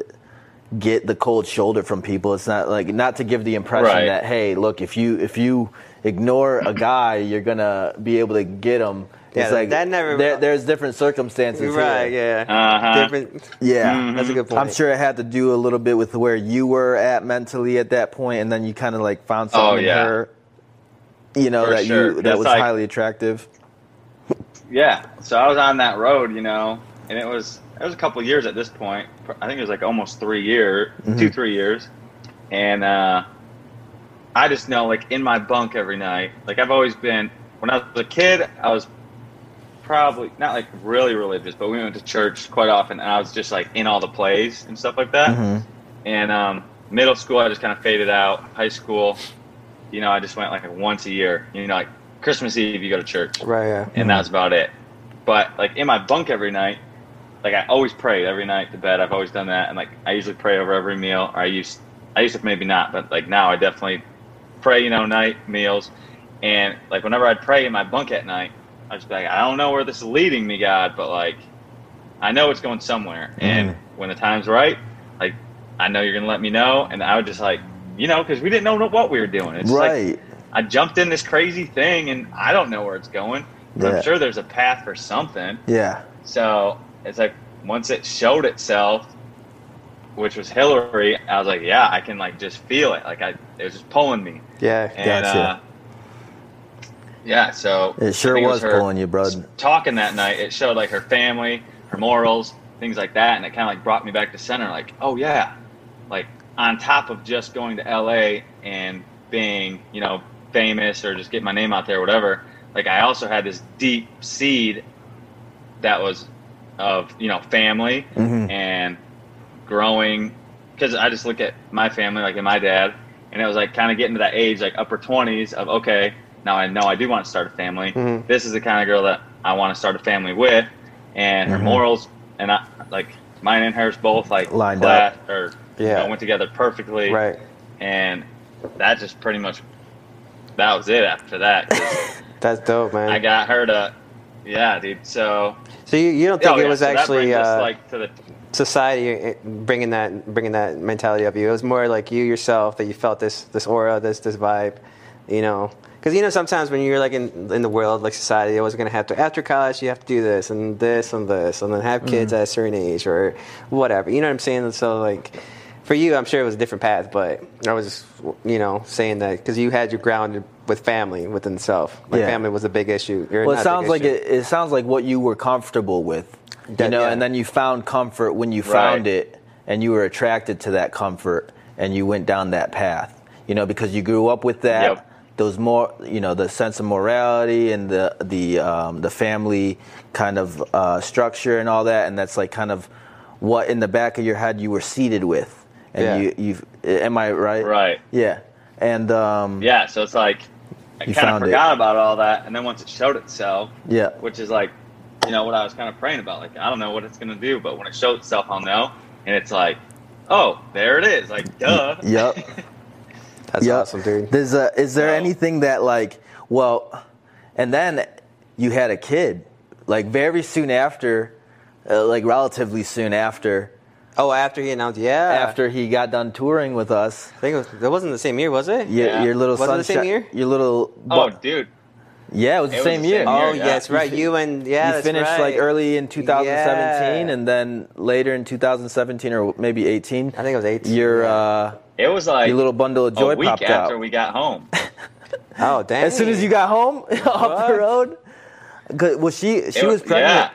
Speaker 1: get the cold shoulder from people. It's not like not to give the impression
Speaker 3: Right.
Speaker 1: that hey, look, if you if you ignore a guy, you're gonna be able to get him. It's
Speaker 2: Yeah,
Speaker 1: like
Speaker 2: that never-
Speaker 1: there, there's different circumstances.
Speaker 2: Right.
Speaker 1: here.
Speaker 2: Yeah.
Speaker 3: Uh-huh.
Speaker 2: Different.
Speaker 1: Yeah.
Speaker 2: That's a good point.
Speaker 1: I'm sure it had to do a little bit with where you were at mentally at that point, and then you kind of like found something
Speaker 3: Oh, yeah.
Speaker 1: in her, you know,
Speaker 3: For
Speaker 1: that
Speaker 3: sure.
Speaker 1: you that was
Speaker 3: like-
Speaker 1: highly attractive.
Speaker 3: Yeah. So I was on that road, you know, and it was it was a couple years at this point. I think it was like almost three year, two three years, and uh, I just know like in my bunk every night. Like I've always been when I was a kid, I was probably not like really religious, but we went to church quite often, and I was just like in all the plays and stuff like that.
Speaker 1: Mhm.
Speaker 3: And um, middle school, I just kind of faded out. High school, you know, I just went like once a year. You know, like Christmas Eve, you go to church
Speaker 2: Right. Yeah.
Speaker 3: and that's about it. But like in my bunk every night, like I always prayed every night to bed. I've always done that, and like I usually pray over every meal. Or I used, I used to maybe not, but like now I definitely pray. You know, night meals, and like whenever I'd pray in my bunk at night, I was like, I don't know where this is leading me, God, but like I know it's going somewhere. And when the time's right, like I know you're gonna let me know. And I would just like, you know, because we didn't know what we were doing. It's like I jumped in this crazy thing and I don't know where it's going. But
Speaker 1: Yeah.
Speaker 3: I'm sure there's a path for something.
Speaker 1: yeah.
Speaker 3: So it's like once it showed itself, which was Hillary, I was like, yeah, I can like just feel it. Like I, it was just pulling me.
Speaker 2: Yeah.
Speaker 3: And
Speaker 1: Gotcha.
Speaker 3: uh, yeah, so
Speaker 1: It sure
Speaker 3: I think
Speaker 1: was pulling you, bud.
Speaker 3: Talking that night, it showed like her family, her morals, things like that, and it kind of like brought me back to center. Like, oh yeah, like on top of just going to LA and being, you know, famous or just get my name out there, or whatever. Like, I also had this deep seed that was of you know family
Speaker 1: Mhm.
Speaker 3: and growing because I just look at my family, like in my dad, and it was like kind of getting to that age, like upper twenties, of okay, now I know I do want to start a family.
Speaker 2: Mhm.
Speaker 3: This is the kind of girl that I want to start a family with, and her
Speaker 1: Mhm.
Speaker 3: morals and I like mine and hers both like
Speaker 1: Lined
Speaker 3: up or you
Speaker 2: Yeah.
Speaker 3: know, went together perfectly,
Speaker 2: Right.
Speaker 3: and that just pretty much that was it after that.
Speaker 2: That's dope, man.
Speaker 3: I got her to, yeah, dude. So
Speaker 2: so you, you don't think
Speaker 3: oh,
Speaker 2: it
Speaker 3: yeah,
Speaker 2: was
Speaker 3: so
Speaker 2: actually
Speaker 3: brings us,
Speaker 2: uh,
Speaker 3: like to the
Speaker 2: society eh, bringing that bringing that mentality of you? It was more like you yourself that you felt this this aura, this this vibe, you know. Because you know sometimes when you're like in in the world like society, you're always gonna have to after college you have to do this and this and this and then have kids mm-hmm. at a certain age or whatever. You know what I'm saying? So like. For you, I'm sure it was a different path, but I was just, you know, saying that because you had your grounded with family within self. Like
Speaker 1: Yeah.
Speaker 2: family was a big issue. Or
Speaker 1: Well, it sounds like it, it sounds like what you were comfortable with, you
Speaker 2: That-
Speaker 1: know,
Speaker 2: yeah.
Speaker 1: and then you found comfort when you found
Speaker 3: Right.
Speaker 1: it, and you were attracted to that comfort, and you went down that path, you know, because you grew up with that.
Speaker 3: Yep.
Speaker 1: Those more, you know, the sense of morality and the the um, the family kind of uh, structure and all that, and that's like kind of what in the back of your head you were seated with, and
Speaker 2: Yeah.
Speaker 1: you you am I right?
Speaker 3: right.
Speaker 1: Yeah, and um,
Speaker 3: Yeah, so it's like I
Speaker 1: You
Speaker 3: kind of
Speaker 1: found it.
Speaker 3: forgot about all that, and then once it showed itself,
Speaker 1: yeah,
Speaker 3: which is like, you know, what I was kind of praying about. Like, I don't know what it's gonna do, but when it showed itself, I'll know. And it's like, oh, there it is. Like, duh.
Speaker 1: Yep.
Speaker 2: That's
Speaker 1: Yep.
Speaker 2: awesome, dude.
Speaker 1: There's a, is there
Speaker 3: No.
Speaker 1: anything that like, well, and then you had a kid, like very soon after, uh, like relatively soon after,
Speaker 2: Oh, after he announced, yeah.
Speaker 1: after he got done touring with us.
Speaker 2: I think it was, that wasn't the same year, was it?
Speaker 1: Your,
Speaker 3: Yeah.
Speaker 1: your little
Speaker 2: Was it the same year?
Speaker 1: Your little,
Speaker 3: oh,
Speaker 1: bu-
Speaker 3: dude.
Speaker 1: yeah, it was the
Speaker 3: it was
Speaker 1: same
Speaker 3: the
Speaker 1: year.
Speaker 3: same
Speaker 2: Oh,
Speaker 3: year, yeah.
Speaker 2: yes, right. You and yeah,
Speaker 1: you
Speaker 2: that's
Speaker 1: finished
Speaker 2: right.
Speaker 1: like early in 2017,
Speaker 2: Yeah.
Speaker 1: and then later in 2017 or maybe 18.
Speaker 2: I think it was 18,
Speaker 1: Your
Speaker 2: yeah.
Speaker 1: uh,
Speaker 3: It was like
Speaker 1: your little bundle of joy
Speaker 3: a week
Speaker 1: popped
Speaker 3: after
Speaker 1: out.
Speaker 3: we got home.
Speaker 2: Oh, damn.
Speaker 1: As soon as you got home off the
Speaker 2: What?
Speaker 1: road, 'Cause- was she? She
Speaker 3: It
Speaker 1: was pregnant
Speaker 3: Yeah,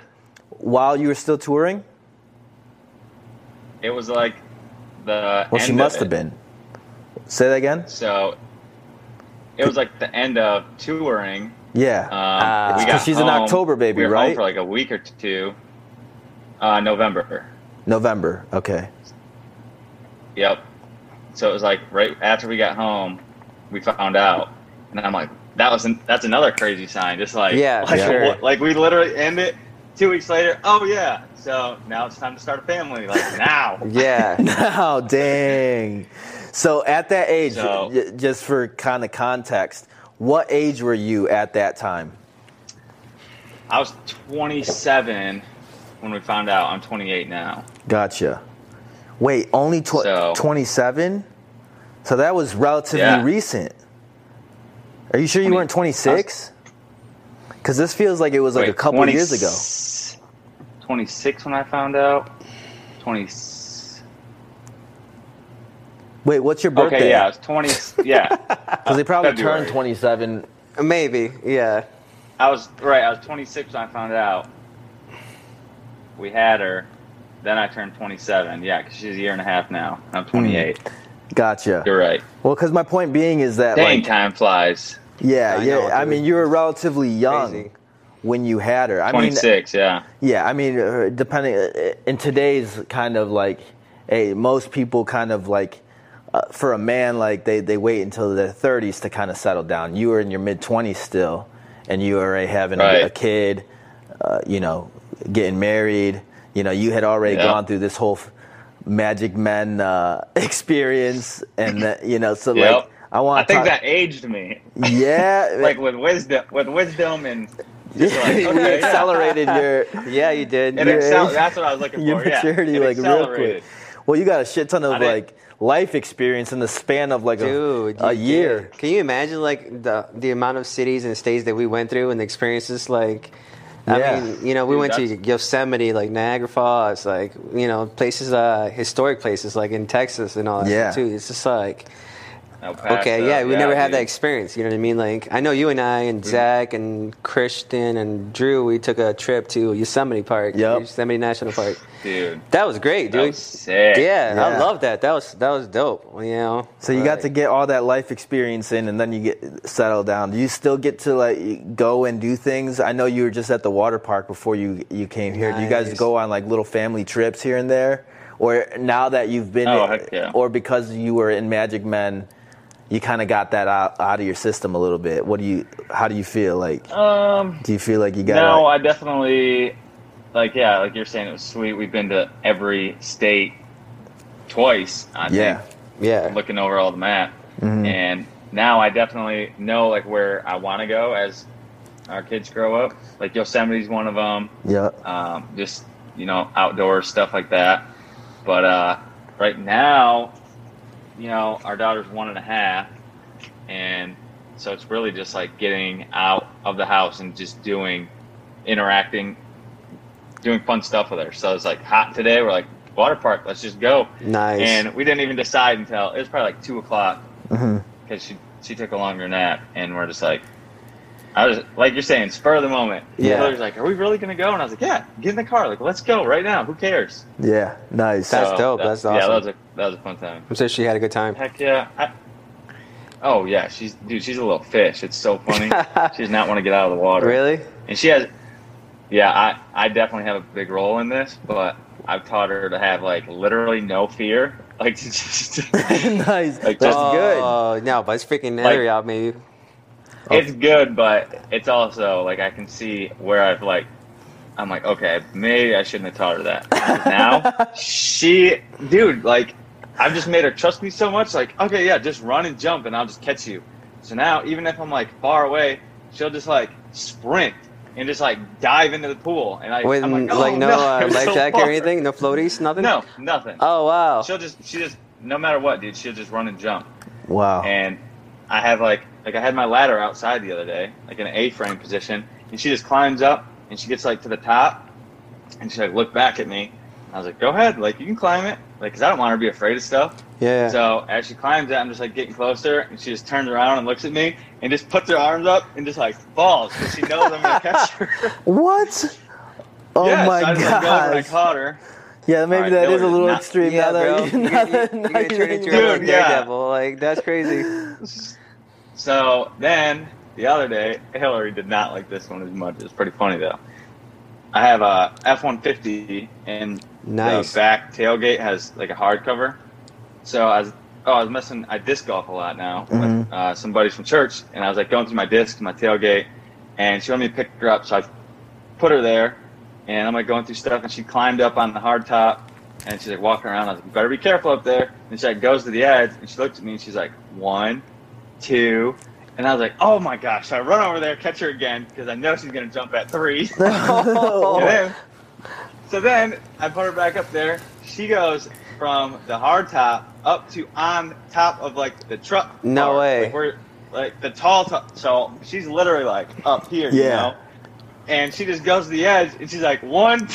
Speaker 1: while you were still touring.
Speaker 3: it was like the.
Speaker 1: Well, she
Speaker 3: end
Speaker 1: must
Speaker 3: of
Speaker 1: have been. Say that again.
Speaker 3: So it was like the end of touring.
Speaker 1: Yeah.
Speaker 3: Um, we
Speaker 1: 'Cause
Speaker 3: got
Speaker 1: she's an October baby,
Speaker 3: we were
Speaker 1: right?
Speaker 3: Home for like a week or two. Uh, November.
Speaker 1: November. Okay.
Speaker 3: Yep. So it was like right after we got home, we found out, and I'm like, that was an, that's another crazy sign. Just like
Speaker 2: Yeah,
Speaker 3: like,
Speaker 2: sure.
Speaker 3: what- like we literally end it, two weeks later, oh yeah, so now it's time to start a family. Like now.
Speaker 2: Yeah.
Speaker 1: Now, dang. So at that age,
Speaker 3: So-
Speaker 1: j- just for kind of context, what age were you at that time?
Speaker 3: I was 27 when we found out. I'm 28 now.
Speaker 1: Gotcha. Wait, only tw-
Speaker 3: So-
Speaker 1: 27? So that was relatively
Speaker 3: Yeah.
Speaker 1: recent. Are you sure you
Speaker 3: 20
Speaker 1: weren't 26? Because this feels like it was like a couple
Speaker 3: 20
Speaker 1: years ago.
Speaker 3: 26 when I found out. 20.
Speaker 1: Wait, what's your birthday?
Speaker 3: Okay, yeah, it's was 20. Yeah,
Speaker 1: Because they probably
Speaker 3: February.
Speaker 1: turned 27.
Speaker 2: Maybe. Yeah.
Speaker 3: I was right. I was 26 when I found out. We had her. Then I turned 27. Yeah, because she's a year and a half now. I'm 28.
Speaker 1: Gotcha.
Speaker 3: You're right.
Speaker 1: Well, because my point being is that,
Speaker 3: Dang,
Speaker 1: like,
Speaker 3: time flies.
Speaker 1: yeah,
Speaker 2: I
Speaker 1: yeah.
Speaker 2: know,
Speaker 1: I mean, you were relatively young
Speaker 2: Crazy.
Speaker 1: when you had her. I mean,
Speaker 3: 26. yeah.
Speaker 1: Yeah, I mean, uh, depending uh, in today's kind of like, hey, most people kind of like, uh, for a man, like they they wait until their 30s to kind of settle down. You were in your mid 20s still, and you were already having a, a kid, uh, you know, getting married. You know, you had already
Speaker 3: Yeah.
Speaker 1: gone through this whole Magic Men uh, experience, and that, you know, so
Speaker 3: Yep.
Speaker 1: like, I want.
Speaker 3: I think that aged me.
Speaker 1: yeah,
Speaker 3: like with wisdom, with wisdom and just like,
Speaker 1: you
Speaker 3: okay, yeah.
Speaker 1: accelerated your.
Speaker 2: Yeah, you did.
Speaker 3: It
Speaker 1: Your
Speaker 3: accel- that's what I was looking for. yeah.
Speaker 1: maturity,
Speaker 3: It
Speaker 1: like real quick. Well, you got a shit ton of like life experience in the span of like
Speaker 2: Dude,
Speaker 1: a, a year.
Speaker 2: did. Can you imagine like the the amount of cities and states that we went through and the experiences like I
Speaker 1: Yeah.
Speaker 2: mean, you know, we
Speaker 3: Dude,
Speaker 2: went to Yosemite, like Niagara Falls, like you know, places, uh, historic places, like in Texas and all that
Speaker 1: Yeah.
Speaker 2: too. It's just like, okay, yeah, we never had that experience. You know what I mean? Like, I know you and I and mm. Zach and Christian and Drew, we took a trip to Yosemite Park,
Speaker 1: Yep.
Speaker 2: Yosemite National Park.
Speaker 3: dude.
Speaker 2: That was great,
Speaker 3: That
Speaker 2: dude.
Speaker 3: was sick.
Speaker 2: Yeah, I love that. That was that was dope. You know.
Speaker 1: So you got to get all that life experience in, and then you get settled down. Do you still get to like go and do things? I know you were just at the water park before you you came here. Do you guys go on like little family trips here and there, or now that you've been,
Speaker 3: Oh, heck yeah.
Speaker 1: or because you were in Magic Men, you kind of got that out, out of your system a little bit. What do you? How do you feel? Like,
Speaker 3: Um,
Speaker 1: do you feel like you got?
Speaker 3: no, I definitely like yeah, like you're saying, it was sweet. We've been to every state twice. I
Speaker 1: yeah,
Speaker 3: think,
Speaker 2: Yeah.
Speaker 3: looking over all the map,
Speaker 1: Mhm.
Speaker 3: and now I definitely know like where I want to go as our kids grow up. Like Yosemite's one of them.
Speaker 1: yeah,
Speaker 3: um, just you know outdoor stuff like that. But uh, right now, you know, our daughter's one and a half, and so it's really just like getting out of the house and just doing, interacting, doing fun stuff with her. So it's like hot today. We're like water park. Let's just go.
Speaker 2: Nice.
Speaker 3: And we didn't even decide until it was probably like two o'clock
Speaker 1: hmm
Speaker 3: because she she took a longer nap, and we're just like. I was like you're saying, spur of the moment.
Speaker 2: Yeah.
Speaker 3: Hilary was like, "Are we really gonna go?" And I was like, "Yeah, get in the car. Like, let's go right now. Who cares?"
Speaker 1: yeah. Nice.
Speaker 2: That's dope. That's awesome.
Speaker 3: Yeah, that was a that was a fun time.
Speaker 2: I'm sure she had a good time.
Speaker 3: Heck yeah. I, oh yeah, she's dude. She's a little fish. It's so funny. she does not want to get out of the water.
Speaker 2: Really?
Speaker 3: And she has. Yeah, I I definitely have a big role in this, but I've taught her to have like literally no fear. Like, just,
Speaker 1: nice.
Speaker 3: Like,
Speaker 1: That's
Speaker 3: just-
Speaker 1: good.
Speaker 2: Oh, no, but it's freaking
Speaker 3: Like-
Speaker 2: Hilary out, maybe.
Speaker 3: It's good, but it's also like I can see where I've like. I'm like, okay, maybe I shouldn't have taught her that. now, she, dude, like, I've just made her trust me so much. Like, okay, yeah, just run and jump, and I'll just catch you. So now, even if I'm like far away, she'll just like sprint and just like dive into the pool, and I,
Speaker 2: With
Speaker 3: I'm like,
Speaker 2: like
Speaker 3: oh,
Speaker 2: no,
Speaker 3: no
Speaker 2: uh, life
Speaker 3: so
Speaker 2: jacket or anything? No floaties? Nothing?
Speaker 3: No, nothing.
Speaker 2: Oh, wow.
Speaker 3: She'll just, she just, no matter what, dude, she'll just run and jump.
Speaker 1: wow.
Speaker 3: And I have like, like I had my ladder outside the other day, like in an A-frame position, and she just climbs up and she gets like to the top, and she like looked back at me. I was like, "Go ahead, like you can climb it, like, cause I don't want her to be afraid of stuff."
Speaker 2: Yeah.
Speaker 3: So as she climbs it, I'm just like getting closer, and she just turns around and looks at me, and just puts her arms up and just like falls because she knows I'm gonna catch her.
Speaker 1: What? Oh
Speaker 3: yeah,
Speaker 1: my
Speaker 3: so I just like, go I caught her.
Speaker 1: Yeah, maybe
Speaker 3: Alright,
Speaker 1: that is a little
Speaker 3: not-
Speaker 1: extreme.
Speaker 2: yeah,
Speaker 1: now
Speaker 2: bro.
Speaker 1: that
Speaker 2: You,
Speaker 1: you,
Speaker 2: you,
Speaker 1: now
Speaker 2: you, you
Speaker 1: now
Speaker 2: gonna
Speaker 1: you
Speaker 2: turn into
Speaker 1: it-
Speaker 2: a
Speaker 3: Dude, yeah.
Speaker 2: daredevil. Like, that's crazy.
Speaker 3: So then the other day, Hillary did not like this one as much. It's pretty funny though. I have a F-150 and
Speaker 2: Nice.
Speaker 3: the back tailgate has like a hardcover. So I was oh I was messing I disc golf a lot now
Speaker 1: Mhm.
Speaker 3: with uh, some buddies from church, and I was like going through my disc, my tailgate, and she wanted me to pick her up. So I put her there, and I'm like going through stuff, and she climbed up on the hard top, and she's like walking around. I was like, "You better be careful up there." And she like goes to the edge, and she looks at me, and she's like, "One, two. And I was like, "Oh my gosh!" So I run over there, catch her again because I know she's gonna jump at three. Then- so then I put her back up there. She goes from the hard top up to on top of like the truck.
Speaker 2: No way.
Speaker 3: Like, we're, like the tall top. So she's literally like up here, you
Speaker 1: Yeah.
Speaker 3: know. And she just goes to the edge, and she's like one.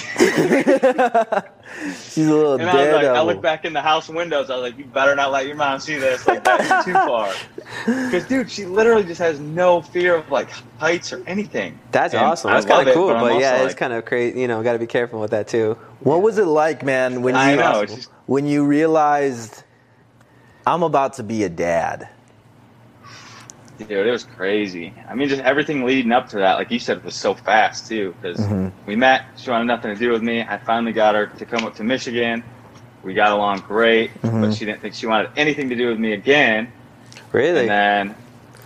Speaker 1: She's a little
Speaker 3: And I was like, I look back in the house windows. I was like, you better not let your mom see this. Like that's too far. Because dude, she literally just has no fear of like heights or anything.
Speaker 2: That's
Speaker 3: And
Speaker 2: awesome. That's kind of cool,
Speaker 3: I'm
Speaker 2: but,
Speaker 3: also
Speaker 2: yeah, it's
Speaker 3: like-
Speaker 2: kind of crazy. You know, got to be careful with that too.
Speaker 1: What was it like, man, when
Speaker 3: I
Speaker 1: you
Speaker 3: know. Just,
Speaker 1: when you realized I'm about to be a dad?
Speaker 3: Dude, it was crazy. I mean, just everything leading up to that, like you said, was so fast too. Because
Speaker 1: Mhm.
Speaker 3: we met, she wanted nothing to do with me. I finally got her to come up to Michigan. We got along great, but
Speaker 1: Mhm.
Speaker 3: she didn't think she wanted anything to do with me again.
Speaker 2: Really?
Speaker 3: And then,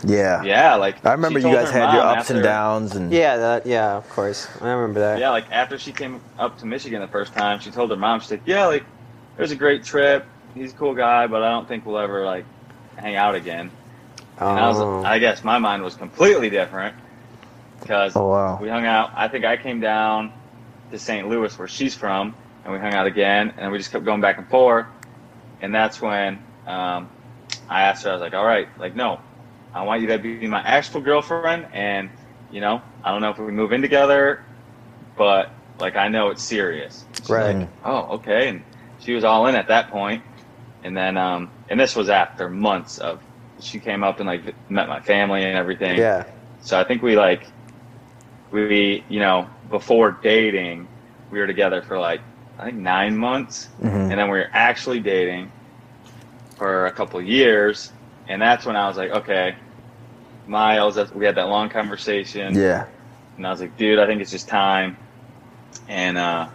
Speaker 1: Yeah.
Speaker 3: yeah, like
Speaker 1: I remember you guys had your
Speaker 3: mom
Speaker 1: ups and downs and
Speaker 2: yeah, that, yeah, of course. I remember that.
Speaker 3: Yeah, like after she came up to Michigan the first time, she told her mom, she's like, "Yeah, like it was a great trip. He's a cool guy, but I don't think we'll ever like hang out again." And I
Speaker 2: Oh.
Speaker 3: was, I guess my mind was completely different because
Speaker 1: Oh wow.
Speaker 3: we hung out. I think I came down to St. Louis, where she's from, and we hung out again, and we just kept going back and forth. And that's when um, I asked her, I was like, "All right, like no, I want you to be my actual girlfriend, and you know, I don't know if we move in together, but like I know it's serious."
Speaker 2: Right.
Speaker 3: like, oh, okay. And she was all in at that point. And then, um, and this was after months of she came up and like met my family and everything.
Speaker 2: Yeah.
Speaker 3: So I think we like we you know before dating we were together for like I think nine months,
Speaker 1: Mhm.
Speaker 3: and then we were actually dating for a couple of years, and that's when I was like, okay, Miles. We had that long conversation,
Speaker 1: Yeah.
Speaker 3: and I was like, dude, I think it's just time. And uh,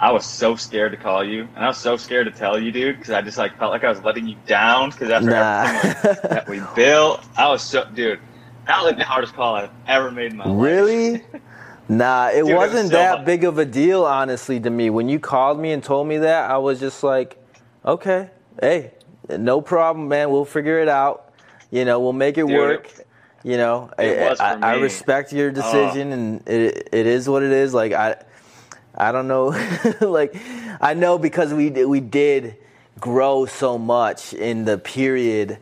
Speaker 3: I was so scared to call you, and I was so scared to tell you, dude, because I just like felt like I was letting you down. Because after everything like, that we built, I was so, dude. That was like the hardest call I've ever made in my life.
Speaker 1: Really? Nah, it
Speaker 3: Dude, it was
Speaker 1: wasn't
Speaker 3: so
Speaker 1: that
Speaker 3: hard.
Speaker 1: big of a deal, honestly, to me. When you called me and told me that, I was just like, okay, hey, no problem, man. We'll figure it out. You know, we'll make it
Speaker 3: Dude,
Speaker 1: work. You know,
Speaker 3: it
Speaker 1: I, I, I respect your uh, decision, and it, it is what it is. Like I, I don't know, like I know because we did- we did grow so much in the period,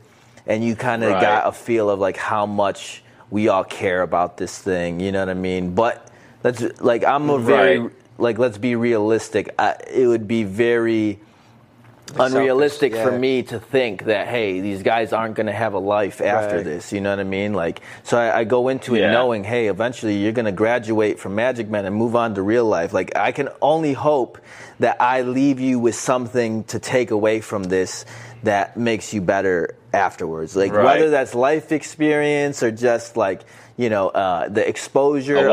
Speaker 1: and you kind of
Speaker 3: Right.
Speaker 1: got a feel of like how much we all care about this thing. You know what I mean? But let's like I'm a very
Speaker 3: Right.
Speaker 1: like let's be realistic. I, it would be very unrealistic
Speaker 2: Selfish,
Speaker 1: for me to think that hey these guys aren't going to have a life after
Speaker 2: Right.
Speaker 1: this you know what i mean like so i, I go into it knowing hey eventually you're going to graduate from magic man and move on to real life like i can only hope that i leave you with something to take away from this that makes you better afterwards like
Speaker 3: Right.
Speaker 1: whether that's life experience or just like you know uh, the exposure of.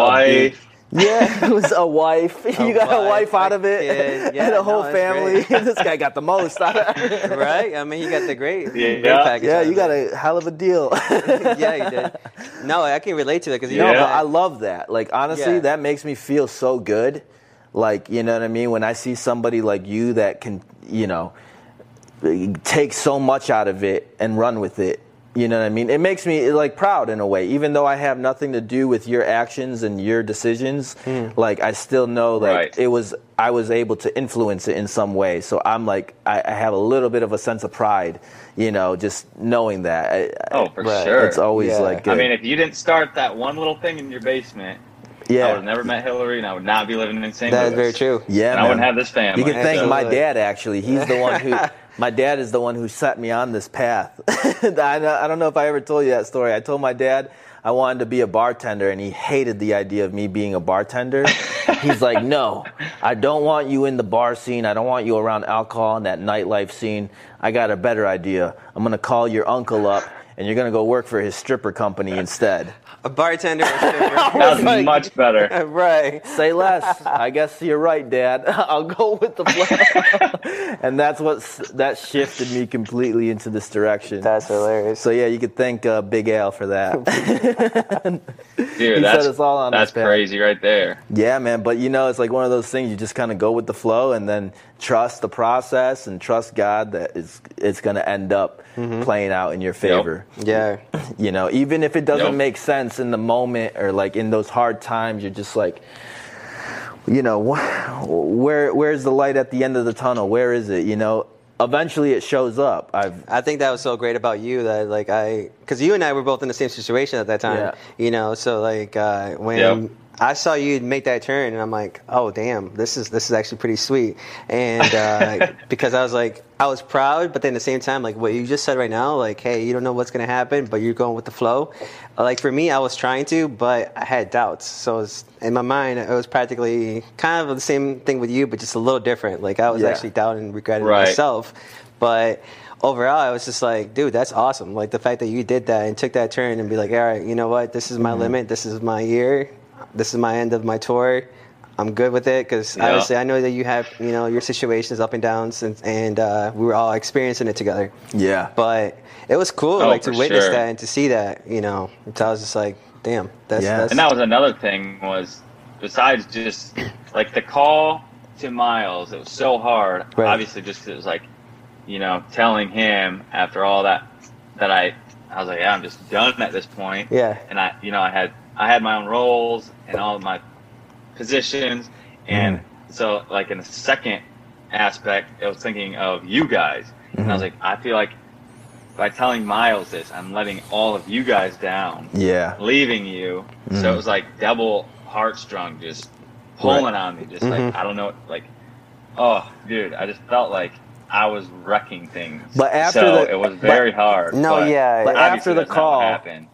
Speaker 1: Yeah, it was a wife. you got a
Speaker 2: wife,
Speaker 1: wife out
Speaker 2: a
Speaker 1: of it,
Speaker 2: kid. Yeah,
Speaker 1: and a
Speaker 2: no,
Speaker 1: whole
Speaker 2: that's
Speaker 1: family. this guy got the most out of it.
Speaker 2: right? I mean, you got the great,
Speaker 3: Yeah.
Speaker 2: great package.
Speaker 1: Yeah,
Speaker 2: out
Speaker 1: you
Speaker 2: of
Speaker 1: got
Speaker 2: it.
Speaker 1: a hell of a deal.
Speaker 2: yeah, you did. No, I can relate to that because you
Speaker 1: No,
Speaker 2: know,
Speaker 1: but I love that. Like honestly,
Speaker 2: Yeah.
Speaker 1: that makes me feel so good. Like you know what I mean when I see somebody like you that can you know take so much out of it and run with it. You know what I mean? It makes me like proud in a way, even though I have nothing to do with your actions and your decisions. Hmm. Like I still know that
Speaker 3: Right.
Speaker 1: it was I was able to influence it in some way. So I'm like I, I have a little bit of a sense of pride, you know, just knowing that. I,
Speaker 3: Oh, for
Speaker 2: Right.
Speaker 3: sure.
Speaker 1: It's always
Speaker 2: Yeah.
Speaker 1: like good.
Speaker 3: I mean, if you didn't start that one little thing in your basement, I would have never met Hillary, and I would not be living in St.
Speaker 2: that is
Speaker 3: Louis.
Speaker 2: very true.
Speaker 1: yeah,
Speaker 3: And I wouldn't have this family.
Speaker 1: You can thank
Speaker 2: So-
Speaker 1: my dad. Actually, he's the one who. my dad is the one who set me on this path. I don't know if I ever told you that story. I told my dad I wanted to be a bartender, and he hated the idea of me being a bartender. He's like, "No, I don't want you in the bar scene. I don't want you around alcohol and that nightlife scene. I got a better idea. I'm gonna call your uncle up." and you're gonna go work for his stripper company instead.
Speaker 2: A bartender. or stripper.
Speaker 3: That was much better.
Speaker 2: right.
Speaker 1: Say less. I guess you're right, Dad. I'll go with the flow. and that's what that shifted me completely into this direction.
Speaker 2: That's hilarious.
Speaker 1: so yeah, you could thank uh, Big Al for that.
Speaker 3: Dude,
Speaker 1: He
Speaker 3: that's,
Speaker 1: us all on
Speaker 3: that's crazy right there.
Speaker 1: yeah, man. But you know, it's like one of those things. You just kind of go with the flow, and then trust the process and trust God that it's it's going to end up playing out in your favor.
Speaker 2: Yeah.
Speaker 1: You know, even if it doesn't
Speaker 3: Yep.
Speaker 1: make sense in the moment or like in those hard times, you're just like, you know, where where's the light at the end of the tunnel? Where is it? You know, eventually it shows up. I've
Speaker 2: I think that was so great about you that like I, because you and I were both in the same situation at that time.
Speaker 1: Yeah.
Speaker 2: You know, so like uh, when
Speaker 3: Yep.
Speaker 2: I saw you make that turn, and I'm like, oh damn, this is this is actually pretty sweet. And uh, because I was like, I was proud, but then at the same time, like what you just said right now, like, hey, you don't know what's gonna happen, but you're going with the flow. Like for me, I was trying to, but I had doubts. So was, in my mind, it was practically kind of the same thing with you, but just a little different. Like I was
Speaker 1: Yeah.
Speaker 2: actually doubting and regretting
Speaker 3: Right.
Speaker 2: myself. But overall, I was just like, dude, that's awesome. Like the fact that you did that and took that turn and be like, all right, you know what? This is my limit. This is my year. This is my end of my tour. I'm good with it because
Speaker 3: Yeah.
Speaker 2: obviously I know that you have, you know, your situations up and downs, and, and uh, we were all experiencing it together.
Speaker 1: yeah,
Speaker 2: But it was cool,
Speaker 3: Oh,
Speaker 2: like to witness
Speaker 3: sure.
Speaker 2: that and to see that, you know. So I was just like, damn, that's
Speaker 1: Yeah.
Speaker 2: that's
Speaker 3: And that was another thing was besides just like the call to Miles, it was so hard.
Speaker 2: Right.
Speaker 3: Obviously, just 'cause it was like, you know, telling him after all that that I, I was like, yeah, I'm just done at this point.
Speaker 2: yeah,
Speaker 3: And I, you know, I had I had my own roles and all of my positions, and mm-hmm. so like in the second aspect, I was thinking of you guys, and I was mm-hmm. like, I feel like by telling Miles this, I'm letting all of you guys down
Speaker 1: yeah,
Speaker 3: leaving you. So it mm-hmm. was like double heartstrung, just pulling on me, just like I don't know, like oh, dude, I just felt like I was wrecking things.
Speaker 1: But after
Speaker 3: so
Speaker 1: the-
Speaker 3: it was very hard.
Speaker 2: No,
Speaker 3: but
Speaker 2: yeah,
Speaker 1: But
Speaker 3: obviously
Speaker 1: after the
Speaker 3: that's not what
Speaker 1: call-
Speaker 3: happened.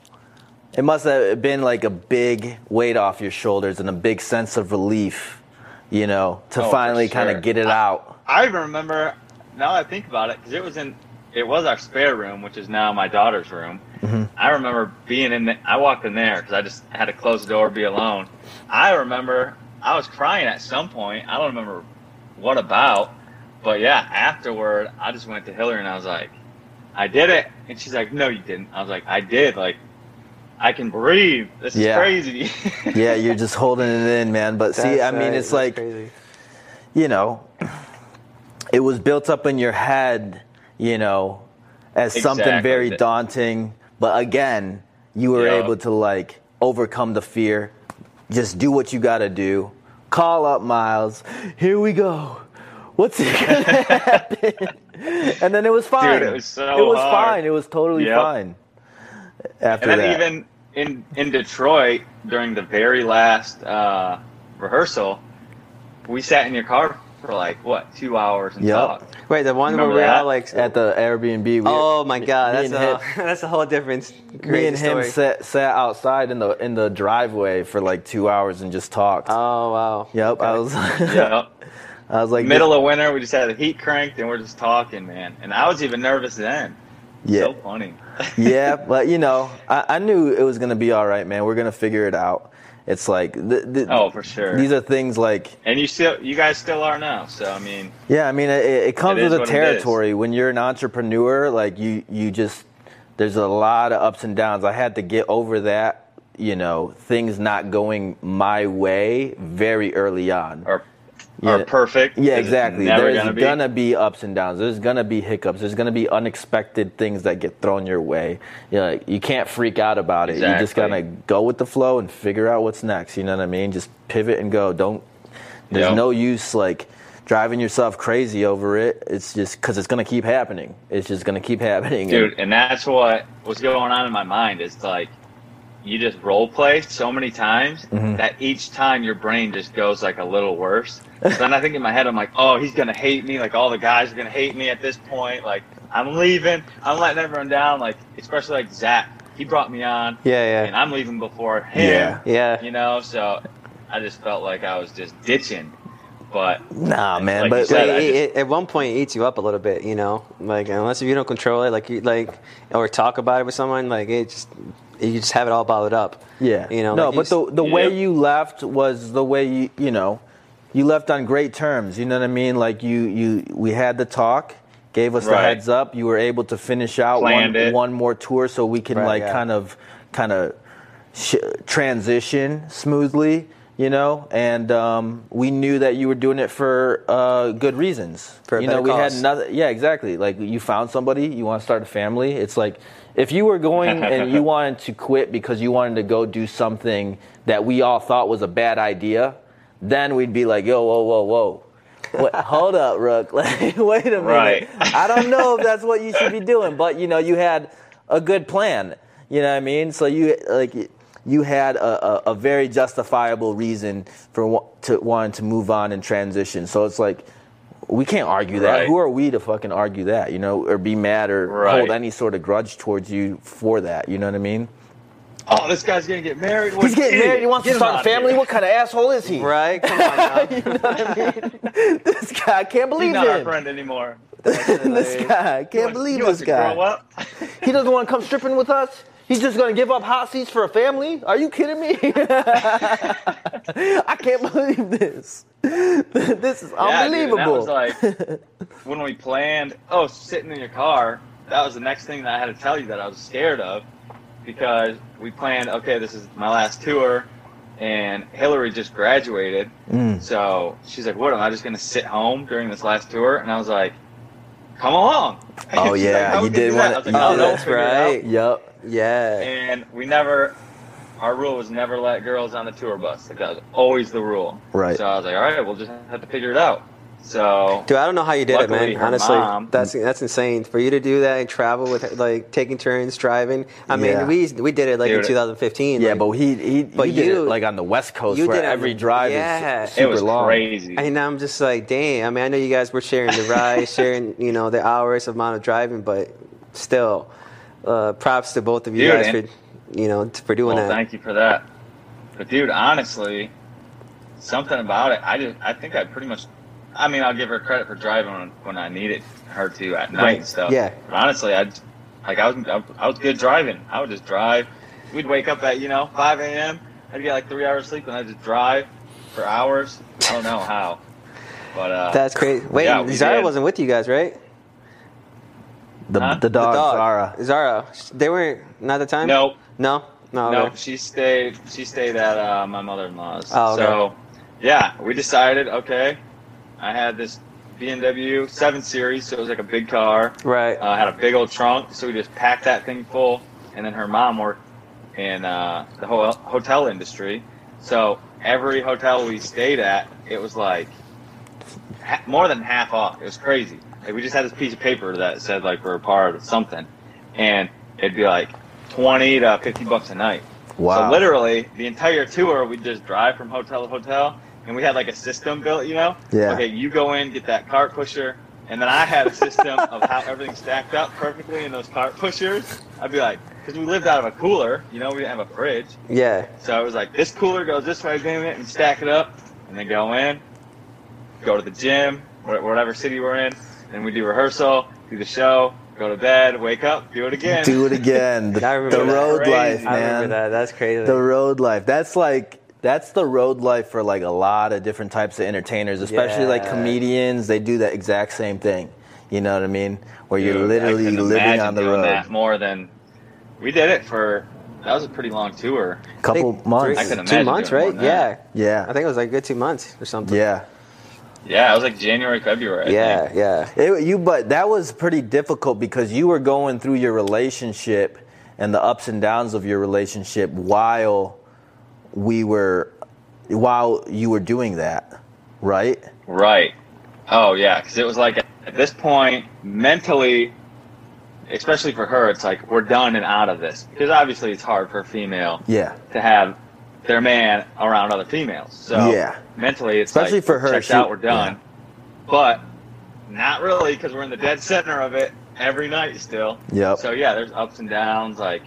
Speaker 1: It must have been like a big weight off your shoulders and a big sense of relief. You know, to
Speaker 3: Oh,
Speaker 1: finally kind of get it out.
Speaker 3: I even remember now that I think about it because it was in it was our spare room, which is now my daughter's room.
Speaker 1: Mm-hmm.
Speaker 3: I remember being in. The, I walked in there because I just had to close the door, be alone. I remember I was crying at some point. I don't remember what about, but yeah, afterward I just went to Hillary and I was like, "I did it," and she's like, "No, you didn't." I was like, "I did." Like, I can breathe. This is
Speaker 1: Yeah.
Speaker 3: crazy.
Speaker 1: Yeah, you're just holding it in, man. But see,
Speaker 2: That's
Speaker 1: I mean,
Speaker 2: right,
Speaker 1: it's
Speaker 2: that's
Speaker 1: like
Speaker 2: crazy.
Speaker 1: you know, it was built up in your head, you know, as something very daunting. But again, you were
Speaker 3: Yeah.
Speaker 1: able to like overcome the fear. Just do what you got to do. Call up Miles. Here we go. What's it gonna happen? and then it was fine.
Speaker 3: it was so
Speaker 1: It was
Speaker 3: hard.
Speaker 1: fine. It was totally
Speaker 3: Yep.
Speaker 1: fine. After
Speaker 3: And then
Speaker 1: that,
Speaker 3: even in in Detroit during the very last uh, rehearsal, we sat in your car for like what two hours and
Speaker 1: Yep.
Speaker 3: talked.
Speaker 2: Wait, the one where we're
Speaker 3: that?
Speaker 2: all like,
Speaker 1: at the Airbnb, we,
Speaker 2: oh my god, that's a
Speaker 1: him-
Speaker 2: that's a whole different
Speaker 1: me
Speaker 2: crazy
Speaker 1: and him
Speaker 2: story.
Speaker 1: sat, sat outside in the in the driveway for like two hours and just talked.
Speaker 2: Oh wow.
Speaker 1: yep, I was.
Speaker 3: Yeah.
Speaker 1: I was like,
Speaker 3: Middle of winter, we just had the heat cranked and we're just talking, man. And I was even nervous then.
Speaker 1: yeah,
Speaker 3: So funny.
Speaker 1: Yeah, but you know, I, I knew it was gonna be all right, man. We're gonna figure it out. It's like, the, the,
Speaker 3: oh, for sure.
Speaker 1: these are things like,
Speaker 3: and you still, you guys still are now. So I mean,
Speaker 1: yeah, I mean, it, it comes
Speaker 3: It
Speaker 1: with a territory. When you're an entrepreneur, like you, you just there's a lot of ups and downs. I had to get over that, you know, things not going my way very early on.
Speaker 3: are
Speaker 1: Yeah.
Speaker 3: are perfect.
Speaker 1: Yeah, exactly. There's
Speaker 3: gonna be.
Speaker 1: gonna be ups and downs. There's gonna be hiccups. There's gonna be unexpected things that get thrown your way. You know, you can't freak out about it. You just gotta go with the flow and figure out what's next. You know what I mean? Just pivot and go. Don't. There's
Speaker 3: Yep.
Speaker 1: no use like driving yourself crazy over it. It's just because it's gonna keep happening. It's just gonna keep happening.
Speaker 3: dude and that's what was going on in my mind is like you just role play so many times
Speaker 1: Mm-hmm.
Speaker 3: that each time your brain just goes like a little worse so then i think in my head i'm like oh he's gonna hate me like all the guys are gonna hate me at this point like i'm leaving i'm letting everyone down like especially like zach he brought me on
Speaker 2: Yeah, yeah.
Speaker 3: and i'm leaving before him
Speaker 1: Yeah.
Speaker 2: yeah.
Speaker 3: you know so i just felt like i was just ditching But
Speaker 1: Nah, man,
Speaker 3: Like
Speaker 1: but
Speaker 3: said,
Speaker 2: Like, it,
Speaker 3: just-
Speaker 2: it- at one point, it eats you up a little bit, you know. Like unless if you don't control it, like you like or talk about it with someone, like it just you just have it all bottled up.
Speaker 1: Yeah.
Speaker 2: you know.
Speaker 1: No,
Speaker 2: like
Speaker 1: but
Speaker 2: you
Speaker 1: the the way you left was the way you you know, you left on great terms. You know what I mean? Like you you we had the talk, gave us the heads up. You were able to finish out one
Speaker 3: it.
Speaker 1: one more tour so we can
Speaker 2: Right,
Speaker 1: like
Speaker 2: yeah.
Speaker 1: kind of kind of sh- transition smoothly. You know, and um, we knew that you were doing it for uh, good reasons.
Speaker 2: For
Speaker 1: you know, we
Speaker 2: cause.
Speaker 1: had nothing. Yeah, exactly. Like you found somebody, you want to start a family. It's like if you were going and you wanted to quit because you wanted to go do something that we all thought was a bad idea, then we'd be like, yo, whoa, whoa, whoa. Wait, hold up, Rook. Like, wait a minute.
Speaker 3: Right.
Speaker 1: I don't know if that's what you should be doing, but you know, you had a good plan. You know what I mean? So you like you had a, a, a very justifiable reason for wa- to wanting to move on and transition. So it's like we can't argue that.
Speaker 3: Right.
Speaker 1: Who are we to fucking argue that? You know, or be mad or
Speaker 3: Right.
Speaker 1: hold any sort of grudge towards you for that. You know what I mean?
Speaker 3: oh, this guy's gonna get married. What
Speaker 1: He's getting
Speaker 3: idiot.
Speaker 1: married. He wants
Speaker 3: Get
Speaker 1: to start a family.
Speaker 3: here.
Speaker 1: What kind of asshole is he?
Speaker 2: right. Come on now. You know what I mean?
Speaker 1: This guy, I can't
Speaker 3: He's
Speaker 1: believe
Speaker 3: not our friend anymore.
Speaker 1: this guy, I can't
Speaker 3: wants-
Speaker 1: believe
Speaker 3: he
Speaker 1: this guy. He doesn't want to come stripping with us. He's just going to give up hot seats for a family. Are you kidding me? I can't believe this. this is
Speaker 3: Yeah, dude,
Speaker 1: unbelievable.
Speaker 3: that was like when we planned. Oh, sitting in your car. That was the next thing that I had to tell you that I was scared of, because we planned. Okay, this is my last tour, and Hillary just graduated.
Speaker 1: Mm.
Speaker 3: So she's like, "What? Am I just gonna sit home during this last tour?" And I was like, "Come along."
Speaker 1: Oh, yeah,
Speaker 3: like,
Speaker 1: you did
Speaker 3: that?"
Speaker 1: wanna-
Speaker 3: I was like, "Oh,
Speaker 1: did
Speaker 2: That's
Speaker 3: figure it out."
Speaker 2: right.
Speaker 1: Yep.
Speaker 2: Yeah.
Speaker 3: And we never. Our rule was never let girls on the tour bus. Like that was always the rule.
Speaker 1: Right.
Speaker 3: So I was like, all right, we'll just have to figure it out. So
Speaker 2: Dude, I don't know how you did
Speaker 3: Luckily,
Speaker 2: it, man. Honestly,
Speaker 3: mom-
Speaker 2: that's that's insane for you to do that and travel with like taking turns driving. I mean,
Speaker 1: Yeah.
Speaker 2: we we did it like in 2015.
Speaker 1: Yeah,
Speaker 2: like,
Speaker 1: but he he,
Speaker 2: But
Speaker 1: he did
Speaker 2: you-
Speaker 1: it like on the West Coast
Speaker 2: you
Speaker 1: where
Speaker 2: did
Speaker 1: every
Speaker 2: the-
Speaker 1: drive
Speaker 2: yeah.
Speaker 1: is
Speaker 2: It
Speaker 1: super
Speaker 3: it was
Speaker 1: long.
Speaker 3: crazy.
Speaker 2: And I'm just like, damn. I mean, I know you guys were sharing the ride, sharing you know the hours amount of driving, but still, uh, props to both of you
Speaker 3: Dude,
Speaker 2: guys
Speaker 3: and-
Speaker 2: for you know for doing
Speaker 3: well,
Speaker 2: that.
Speaker 3: thank you for that. But dude, honestly, something about it, I just I think I pretty much. I mean, I'll give her credit for driving when, when I needed her to at night
Speaker 2: Right.
Speaker 3: and stuff.
Speaker 2: Yeah.
Speaker 3: But honestly, I like I was I was good driving. I would just drive. We'd wake up at you know 5 a.m. I'd get like three hours sleep and I'd just drive for hours. I don't know how, but uh,
Speaker 2: That's crazy. Wait,
Speaker 3: Yeah,
Speaker 2: Zara
Speaker 3: did.
Speaker 2: wasn't with you guys, right?
Speaker 1: The
Speaker 3: Huh?
Speaker 1: the
Speaker 2: The
Speaker 1: dog, Zara.
Speaker 2: Zara. They weren't not the time.
Speaker 3: nope.
Speaker 2: No. No.
Speaker 3: No,
Speaker 2: okay.
Speaker 3: she stayed. She stayed at uh, my mother-in-law's.
Speaker 2: Oh, okay.
Speaker 3: So, yeah, we decided. Okay, I had this BMW 7 Series, so it was like a big car.
Speaker 2: Right.
Speaker 3: Uh, had a big old trunk, so we just packed that thing full. And then her mom worked in uh, the whole hotel industry, so every hotel we stayed at, it was like ha- more than half off. It was crazy. Like we just had this piece of paper that said like we're a part of something, and it'd be like twenty to fifty bucks a night.
Speaker 1: Wow.
Speaker 3: So literally, the entire tour, we just drive from hotel to hotel, and we had like a system built, you know?
Speaker 1: Yeah.
Speaker 3: Okay, you go in, get that cart pusher, and then I had a system of how everything stacked up perfectly in those cart pushers. I'd be like, because we lived out of a cooler, you know, we didn't have a fridge.
Speaker 2: Yeah.
Speaker 3: So I was like, this cooler goes this way, bam, it, and stack it up, and then go in, go to the gym, wh- whatever city we're in, and we do rehearsal, do the show, go to bed, wake up, do it again.
Speaker 1: Do it again. The,
Speaker 2: I remember
Speaker 1: the road
Speaker 3: Crazy.
Speaker 1: life, man.
Speaker 2: I remember that. That's crazy.
Speaker 1: The road life. That's like that's the road life for like a lot of different types of entertainers, especially like comedians. They do that exact same thing. You know what I mean? Where
Speaker 3: Dude,
Speaker 1: you're literally living on the
Speaker 3: doing
Speaker 1: road.
Speaker 3: That more than we did it for. That was a pretty long tour.
Speaker 1: Couple
Speaker 2: think
Speaker 1: months.
Speaker 3: I couldn't
Speaker 2: two months,
Speaker 3: doing
Speaker 2: right? Yeah.
Speaker 1: Yeah.
Speaker 2: I think it was like a good two months or something.
Speaker 1: Yeah.
Speaker 3: Yeah, it was like January, February. I
Speaker 2: Yeah.
Speaker 3: think.
Speaker 2: Yeah.
Speaker 1: It, you but that was pretty difficult because you were going through your relationship and the ups and downs of your relationship while we were while you were doing that, right?
Speaker 3: Right. Oh yeah, because it was like at this point mentally, especially for her, it's like we're done and out of this. Because obviously it's hard for a female
Speaker 1: Yeah.
Speaker 3: to have their man around other females. So
Speaker 1: Yeah.
Speaker 3: mentally, it's
Speaker 1: Especially
Speaker 3: like,
Speaker 1: for her,
Speaker 3: Checked
Speaker 1: she-
Speaker 3: out, we're done.
Speaker 1: yeah.
Speaker 3: But not really, because we're in the dead center of it every night still.
Speaker 1: Yep.
Speaker 3: So yeah, there's ups and downs. Like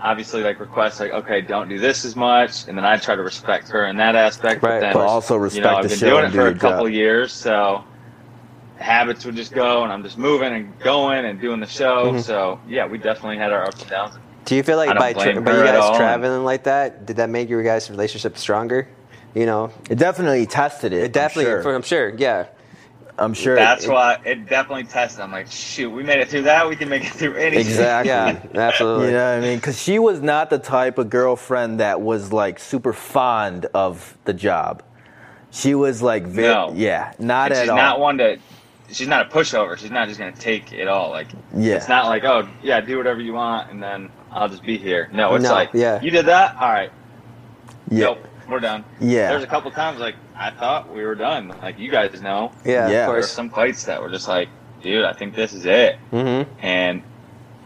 Speaker 3: obviously like requests like, okay, don't do this as much, and then I try to respect her in that aspect.
Speaker 2: Right.
Speaker 3: But then,
Speaker 1: But also
Speaker 3: you know, I've been doing it for a couple years, so habits would just go, and I'm just moving and going and doing the show.
Speaker 1: Mm-hmm.
Speaker 3: So yeah, we definitely had our ups and downs.
Speaker 2: Do you feel like by, tra- by you guys traveling like that, did that make your guys' relationship stronger? You know,
Speaker 1: It definitely tested it.
Speaker 2: it definitely.
Speaker 1: I'm sure.
Speaker 2: I'm sure. Yeah.
Speaker 1: I'm sure
Speaker 3: That's
Speaker 1: it-
Speaker 3: why it definitely tested. I'm like, shoot, we made it through that. We can make it through anything.
Speaker 1: Exactly.
Speaker 2: Yeah. Absolutely.
Speaker 1: You know what I mean? Because she was not the type of girlfriend that was like super fond of the job. She was like, very,
Speaker 3: No.
Speaker 1: yeah, not
Speaker 3: And
Speaker 1: at
Speaker 3: she's
Speaker 1: all.
Speaker 3: not one to. She's not a pushover. She's not just gonna take it all. Like
Speaker 1: Yeah.
Speaker 3: it's not like, oh yeah, do whatever you want, and then I'll just be here. No, it's
Speaker 2: No,
Speaker 3: like,
Speaker 2: yeah.
Speaker 3: you did that. All right,
Speaker 1: yeah,
Speaker 3: nope, we're done.
Speaker 1: Yeah.
Speaker 3: There's a couple times like I thought we were done. Like you guys know,
Speaker 2: Yeah.
Speaker 1: Yeah.
Speaker 2: Of
Speaker 3: there were
Speaker 2: course.
Speaker 3: some fights that were just like, dude, I think this is it.
Speaker 2: Mm-hmm.
Speaker 3: And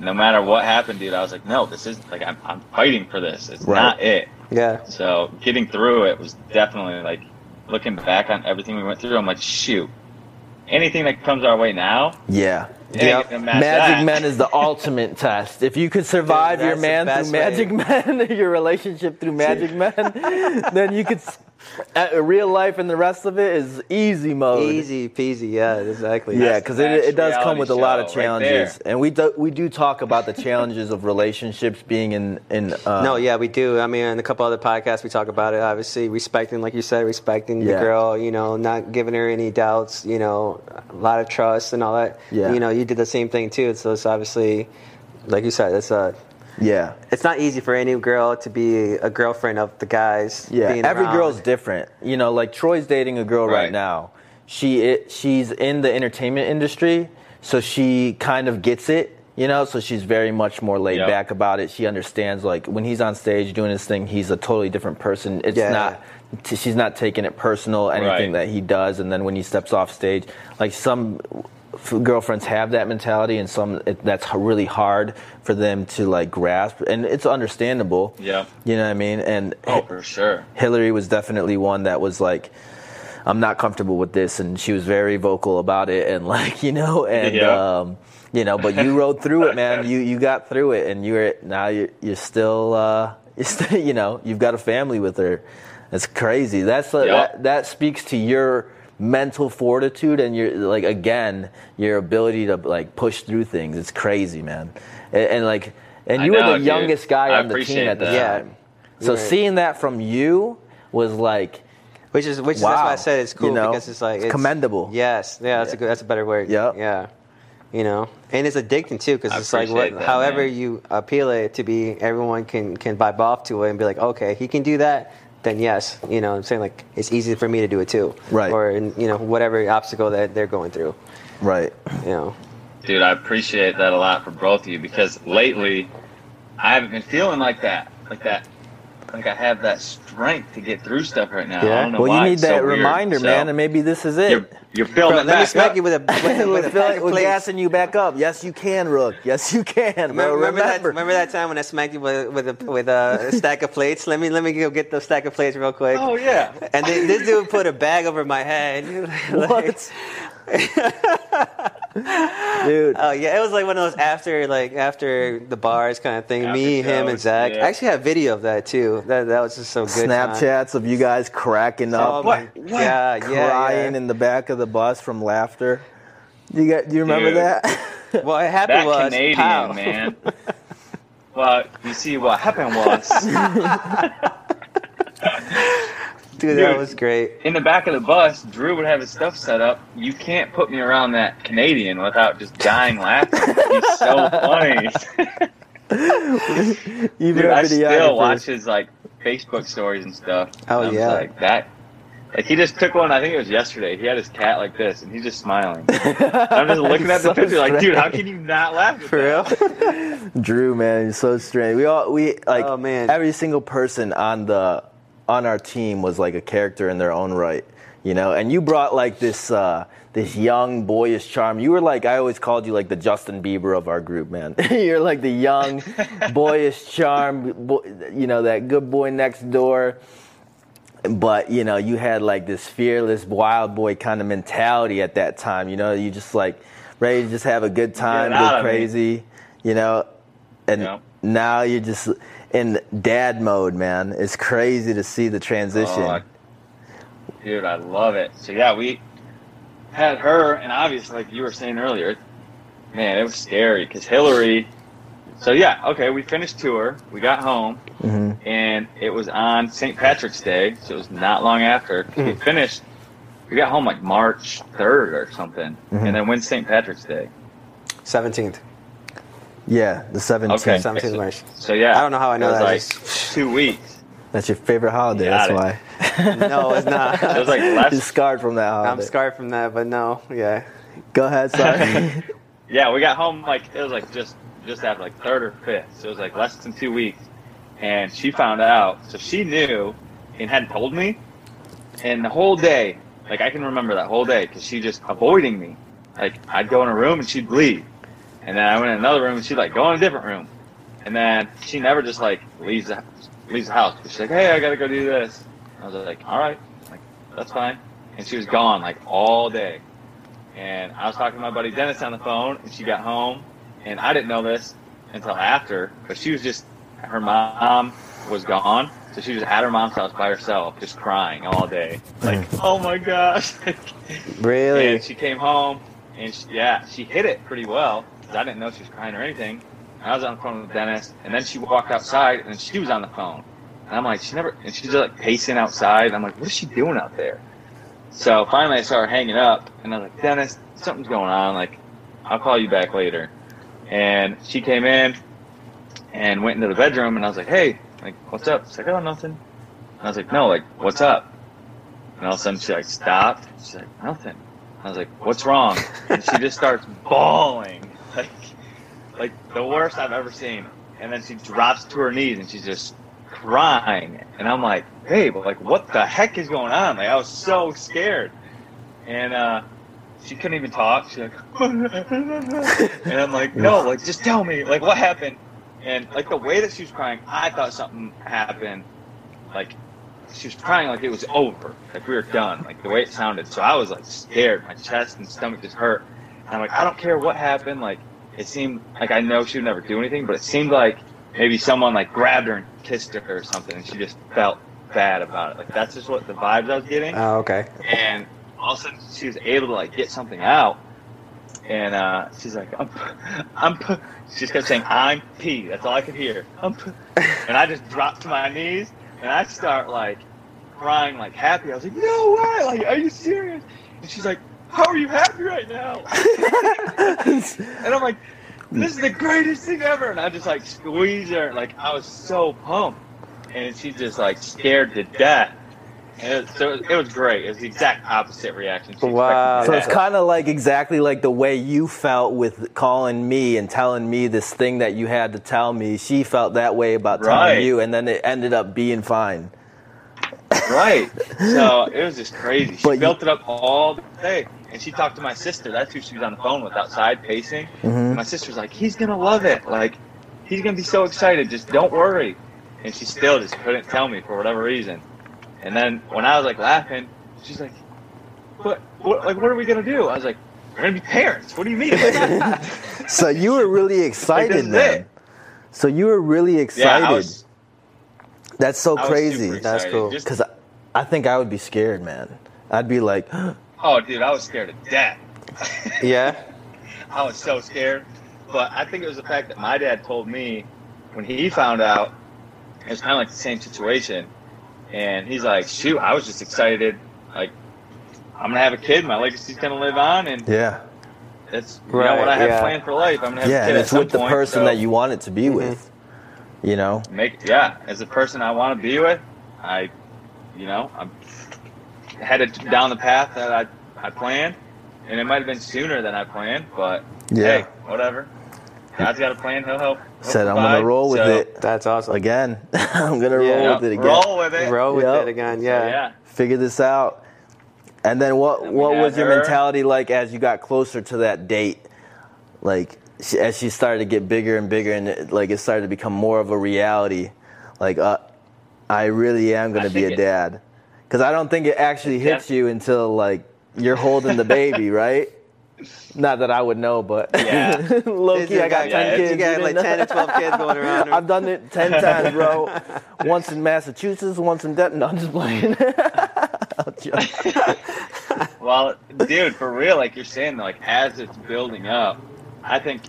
Speaker 3: no matter what happened, dude, I was like, no, this isn't like I'm, I'm fighting for this. It's
Speaker 1: Right.
Speaker 3: not it.
Speaker 2: Yeah.
Speaker 3: So getting through it was definitely like looking back on everything we went through. I'm like, shoot, anything that comes our way now,
Speaker 1: yeah.
Speaker 3: It ain't gonna match
Speaker 1: Magic
Speaker 3: that.
Speaker 1: Men is the ultimate test. If you could survive
Speaker 2: Dude,
Speaker 1: your man
Speaker 2: best
Speaker 1: through Magic Men, your relationship through Magic Men, then you could. s- uh, real life and the rest of it is easy mode.
Speaker 2: Easy peasy. Yeah. Exactly.
Speaker 1: Yeah, because it, it does come with a lot of
Speaker 3: show right
Speaker 1: challenges, and we do we do talk about the challenges of relationships being in in. Uh,
Speaker 2: No, yeah, we do. I mean, in a couple other podcasts, we talk about it. Obviously, respecting, like you said, respecting
Speaker 1: Yeah.
Speaker 2: the girl. You know, not giving her any doubts. You know, a lot of trust and all that.
Speaker 1: Yeah.
Speaker 2: You know, you did the same thing too. So it's obviously, like you said, it's a.
Speaker 1: Yeah,
Speaker 2: It's not easy for any girl to be a girlfriend of the guys.
Speaker 1: yeah.
Speaker 2: being
Speaker 1: Every
Speaker 2: around.
Speaker 1: girl's different. You know, like Troy's dating a girl right,
Speaker 3: Right.
Speaker 1: now. She it, she's in the entertainment industry, so she kind of gets it. You know, so she's very much more laid
Speaker 3: Yep.
Speaker 1: back about it. She understands like when he's on stage doing his thing, he's a totally different person. It's
Speaker 2: Yeah.
Speaker 1: not. She's not taking it personal. Anything
Speaker 3: Right.
Speaker 1: that he does, and then when he steps off stage, like some f- girlfriends have that mentality, and some it, that's really hard for them to like grasp, and it's understandable.
Speaker 3: yeah
Speaker 1: You know what I mean? And
Speaker 3: Oh, for sure.
Speaker 1: Hillary was definitely one that was like, I'm not comfortable with this, and she was very vocal about it, and like you know, and
Speaker 3: Yeah.
Speaker 1: um, you know, but you rode through it, man. You you got through it, and you're now you're, you're still uh, you're still you know you've got a family with her. That's crazy. That's uh,
Speaker 3: Yep.
Speaker 1: that that speaks to your mental fortitude and your like again your ability to like push through things. It's crazy, man. And, and like and you
Speaker 3: know,
Speaker 1: were the
Speaker 3: dude.
Speaker 1: youngest guy
Speaker 3: I
Speaker 1: on the team at the
Speaker 3: that.
Speaker 1: time. So
Speaker 2: Right.
Speaker 1: seeing that from you was like,
Speaker 2: Which is which is that's why I said it's cool
Speaker 1: You know,
Speaker 2: because it's like
Speaker 1: it's commendable.
Speaker 2: Yes, yeah, that's a good. That's a better word.
Speaker 1: Yep.
Speaker 2: Yeah. You know, and it's addicting too because it's like what,
Speaker 3: that,
Speaker 2: however
Speaker 3: man.
Speaker 2: you appeal it to be, everyone can can vibe off to it and be like, okay, he can do that. Then yes, you know, I'm saying like it's easy for me to do it too.
Speaker 1: Right.
Speaker 2: Or you know whatever obstacle that they're going through.
Speaker 1: right.
Speaker 2: You know.
Speaker 3: Dude, I appreciate that a lot for both of you because lately I haven't been feeling like that. Like that. Like I have that strength to get through stuff right now. I
Speaker 2: Yeah.
Speaker 3: don't know
Speaker 1: Well,
Speaker 3: why.
Speaker 1: you need
Speaker 3: It's so
Speaker 1: that
Speaker 3: weird.
Speaker 1: reminder,
Speaker 3: So,
Speaker 1: man, and maybe this is it.
Speaker 3: You're, you're filling
Speaker 2: Bro,
Speaker 3: it
Speaker 2: let me smack
Speaker 3: up.
Speaker 2: you with a with, a- with a pack
Speaker 1: feeling,
Speaker 2: of
Speaker 1: we're
Speaker 2: plates.
Speaker 1: gassing you back up. Yes, you can, Rook. Yes, you can. Bro.
Speaker 2: Remember, remember that?
Speaker 1: Remember.
Speaker 2: Remember that time when I smacked you with with a, with a stack of plates? Let me let me go get those stack of plates real quick.
Speaker 3: Oh yeah.
Speaker 2: And then this dude put a bag over my head. Like-
Speaker 1: What? Dude.
Speaker 2: Oh yeah, it was like one of those after like after the bars kind of thing.
Speaker 3: After
Speaker 2: Me, him, and Zach.
Speaker 3: yeah.
Speaker 2: I actually have video of that too. That that was just so good. time.
Speaker 1: Snapchats of you guys cracking
Speaker 2: Oh
Speaker 1: up,
Speaker 2: my,
Speaker 3: What?
Speaker 2: yeah, yeah,
Speaker 1: crying
Speaker 2: yeah.
Speaker 1: in the back of the bus from laughter. You got? Do you remember
Speaker 3: Dude.
Speaker 1: that?
Speaker 2: What happened
Speaker 3: That
Speaker 2: was,
Speaker 3: Canadian
Speaker 2: pow.
Speaker 3: man. well, you see, what happened was
Speaker 2: dude, that was great.
Speaker 3: in the back of the bus, Drew would have his stuff set up. You can't put me around that Canadian without just dying laughing. He's so funny.
Speaker 1: Even
Speaker 3: Dude, I still
Speaker 1: videographer.
Speaker 3: watch his like Facebook stories and stuff.
Speaker 2: Oh,
Speaker 3: I was
Speaker 2: yeah.
Speaker 3: like that. Like he just took one. I think it was yesterday. He had his cat like this, and he's just smiling. I'm just looking at the
Speaker 1: So
Speaker 3: picture, like, dude, how can you not laugh?
Speaker 2: For
Speaker 3: that?
Speaker 2: real?
Speaker 1: Drew, man, he's so strange. We all we like
Speaker 2: Oh, man.
Speaker 1: every single person on the on our team was like a character in their own right, you know. And you brought like this uh, this young boyish charm. You were like I always called you like the Justin Bieber of our group, man. You're like the young boyish charm, bo- you know, that good boy next door. But you know, you had like this fearless wild boy kind of mentality at that time. You know, you just like ready to just have a good time, go
Speaker 3: of me.
Speaker 1: crazy. You know, and
Speaker 3: Yeah.
Speaker 1: Now you're just in dad mode, man. It's crazy to see the transition.
Speaker 3: Oh, dude, I love it. So yeah, we had her, and obviously, like you were saying earlier, man, it was scary because Hillary. So yeah, okay, we finished tour, we got home,
Speaker 1: hmm
Speaker 3: and it was on St. Patrick's Day, so it was not long after 'cause we finished. We got home like March third or something,
Speaker 1: Mhm.
Speaker 3: and then when's St. Patrick's Day?
Speaker 2: 17th.
Speaker 1: Yeah, the 17th.
Speaker 3: Okay.
Speaker 2: 17th March.
Speaker 3: So yeah,
Speaker 2: I don't know how I know that.
Speaker 3: Like
Speaker 2: Just-
Speaker 3: two weeks.
Speaker 1: That's your favorite holiday. That's
Speaker 3: it.
Speaker 1: why.
Speaker 2: No, it's not.
Speaker 3: It was like less
Speaker 1: You're scarred from that holiday.
Speaker 2: I'm scarred from that, but no, yeah.
Speaker 1: Go ahead, sorry.
Speaker 3: Yeah, we got home like it was like just just after like third or fifth. So it was like less than two weeks, and she found out. So she knew and hadn't told me. And the whole day, like I can remember that whole day because she just avoiding me. Like I'd go in a room and she'd leave, and then I went in another room and she'd like go in a different room, and then she never just like leaves the leaves the house. She's like, hey, I gotta go do this. I was like, all right, like that's fine. And she was gone like all day. And I was talking to my buddy Dennis on the phone, and she got home, and I didn't know this until after, but she was just, her mom was gone, so she was at her mom's house by herself, just crying all day. Like, mm. oh my gosh.
Speaker 2: Really?
Speaker 3: and she came home, and she, yeah, she hit it pretty well, because I didn't know she was crying or anything. I was on the phone with Dennis, and then she walked outside, and she was on the phone. And I'm like, she never, and she's just like pacing outside. I'm like, what is she doing out there? So finally, I saw her hanging up, and I was like, Dennis, something's going on. Like, I'll call you back later. And she came in and went into the bedroom, and I was like, hey, like, what's up? She's like, oh, nothing. And I was like, no, like, what's up? And all of a sudden, she like stopped. She's like, nothing. I was like, what's wrong? And she just starts bawling, like, like the worst I've ever seen. And then she drops to her knees, and she's just crying. And I'm like, hey, but like, what the heck is going on? Like, I was so scared. And uh, she couldn't even talk. She's like, and I'm like, no, like, just tell me, like, what happened? And like the way that she was crying, I thought something happened. Like, she was crying like it was over, like we were done, like the way it sounded. So I was like scared. My chest and stomach just hurt. And I'm like, I don't care what happened. Like, it seemed like I know she would never do anything, but it seemed like maybe someone like grabbed her and kissed her or something, and she just felt bad about it. Like that's just what the vibes I was getting.
Speaker 2: Oh, okay.
Speaker 3: And all of a sudden, she was able to like get something out, and uh, she's like, "I'm, p- I'm." p-" She just kept saying, "I'm P." That's all I could hear. I'm p-" and I just dropped to my knees, and I start like crying, like happy. I was like, "No way! Like, are you serious?" And she's like, "How are you happy right now?" and I'm like, "This is the greatest thing ever!" And I just like squeeze her, like I was so pumped, and she's just like scared to death. And it, so it, it was great. It was the exact opposite reaction. She
Speaker 2: Wow.
Speaker 1: So it's kind of like exactly like the way you felt with calling me and telling me this thing that you had to tell me. She felt that way about telling
Speaker 3: Right.
Speaker 1: you, and then it ended up being fine.
Speaker 3: Right. So it was just crazy. She
Speaker 1: But you-
Speaker 3: built it up all day. And she talked to my sister. That's who she was on the phone with outside pacing.
Speaker 1: Mhm.
Speaker 3: And my sister's like, he's going to love it. Like, he's going to be so excited. Just don't worry. And she still just couldn't tell me for whatever reason. And then when I was like laughing, she's like, what, what, like, what are we going to do? I was like, we're going to be parents. What do you mean?
Speaker 1: So you were really excited, man.
Speaker 3: it.
Speaker 1: So you were really excited.
Speaker 3: Was,
Speaker 1: That's so crazy.
Speaker 2: That's cool.
Speaker 1: Because I, I think I would be scared, man. I'd be like,
Speaker 3: oh, dude, I was scared to death.
Speaker 2: Yeah.
Speaker 3: I was so scared. But I think it was the fact that my dad told me when he found out, it was kind of like the same situation. And he's like, shoot, I was just excited. Like, I'm going to have a kid. My legacy's going to live on. And
Speaker 1: yeah,
Speaker 3: that's you know, what I have
Speaker 2: yeah.
Speaker 3: planned for life. I'm going to have
Speaker 1: yeah,
Speaker 3: a kid
Speaker 1: and
Speaker 3: at
Speaker 1: it's
Speaker 3: some
Speaker 1: with the
Speaker 3: point,
Speaker 1: person
Speaker 3: so
Speaker 1: that you want it to be
Speaker 2: Mhm.
Speaker 1: with. You know,
Speaker 3: Make, yeah, as the person I want to be with, I, you know, I'm headed down the path that I, I planned. And it might have been sooner than I planned, but
Speaker 1: Yeah.
Speaker 3: hey, whatever. God's got a plan. He'll help. help
Speaker 1: said I'm gonna roll with
Speaker 3: So-
Speaker 1: it
Speaker 2: That's awesome.
Speaker 1: again. I'm gonna
Speaker 2: Yeah.
Speaker 1: roll with it again.
Speaker 3: Roll with it.
Speaker 2: Roll with
Speaker 1: Yep.
Speaker 2: it again.
Speaker 3: So,
Speaker 2: Yeah.
Speaker 3: yeah.
Speaker 1: Figure this out. And then what?
Speaker 3: And
Speaker 1: What
Speaker 3: had
Speaker 1: was your
Speaker 3: her.
Speaker 1: mentality like as you got closer to that date? Like she, as she started to get bigger and bigger, and it, like it started to become more of a reality. Like, uh, I really am gonna
Speaker 3: I
Speaker 1: be a
Speaker 3: think it-
Speaker 1: dad. Because I don't think it actually hits
Speaker 3: Yeah.
Speaker 1: you until like you're holding the baby, right? Not that I would know, but
Speaker 3: Yeah.
Speaker 1: low key, I got
Speaker 2: You
Speaker 1: ten
Speaker 3: yeah,
Speaker 1: kids.
Speaker 2: You got
Speaker 1: you
Speaker 2: like
Speaker 1: know?
Speaker 2: 10 or 12 kids going around.
Speaker 1: I've done it ten times, bro. once in Massachusetts, once in Denton. No, I'm just playing. I'm joking.
Speaker 3: Well, dude, for real, like you're saying, like as it's building up, I think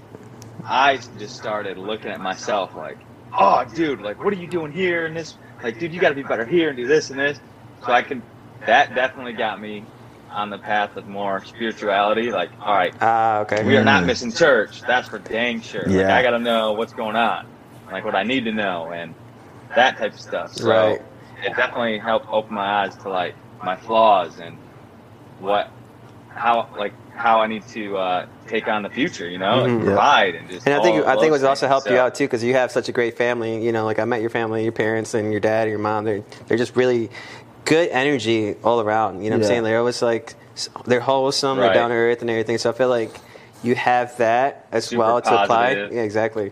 Speaker 3: I just started looking at myself like, oh, dude, like what are you doing here and this? Like, dude, you got to be better here and do this and this. So I can. That definitely got me on the path of more spirituality. Like, all right,
Speaker 2: Ah, okay.
Speaker 3: we are not missing church. That's for dang sure. Like,
Speaker 1: Yeah.
Speaker 3: I got to know what's going on, like what I need to know, and that type of stuff. So
Speaker 2: Right.
Speaker 3: it definitely helped open my eyes to like my flaws and what, how, like how I need to uh, take on the future. You know, and
Speaker 2: Mhm.
Speaker 3: provide and just.
Speaker 2: And I think I think it was also helped you out too because you have such a great family. You know, like I met your family, your parents, and your dad, and your mom. They're they're just really good energy all around. You know what
Speaker 1: Yeah.
Speaker 2: I'm saying? They're always like they're wholesome, they're down to earth, and everything. So I feel like you have that as
Speaker 3: Super
Speaker 2: well to apply. Yeah, exactly.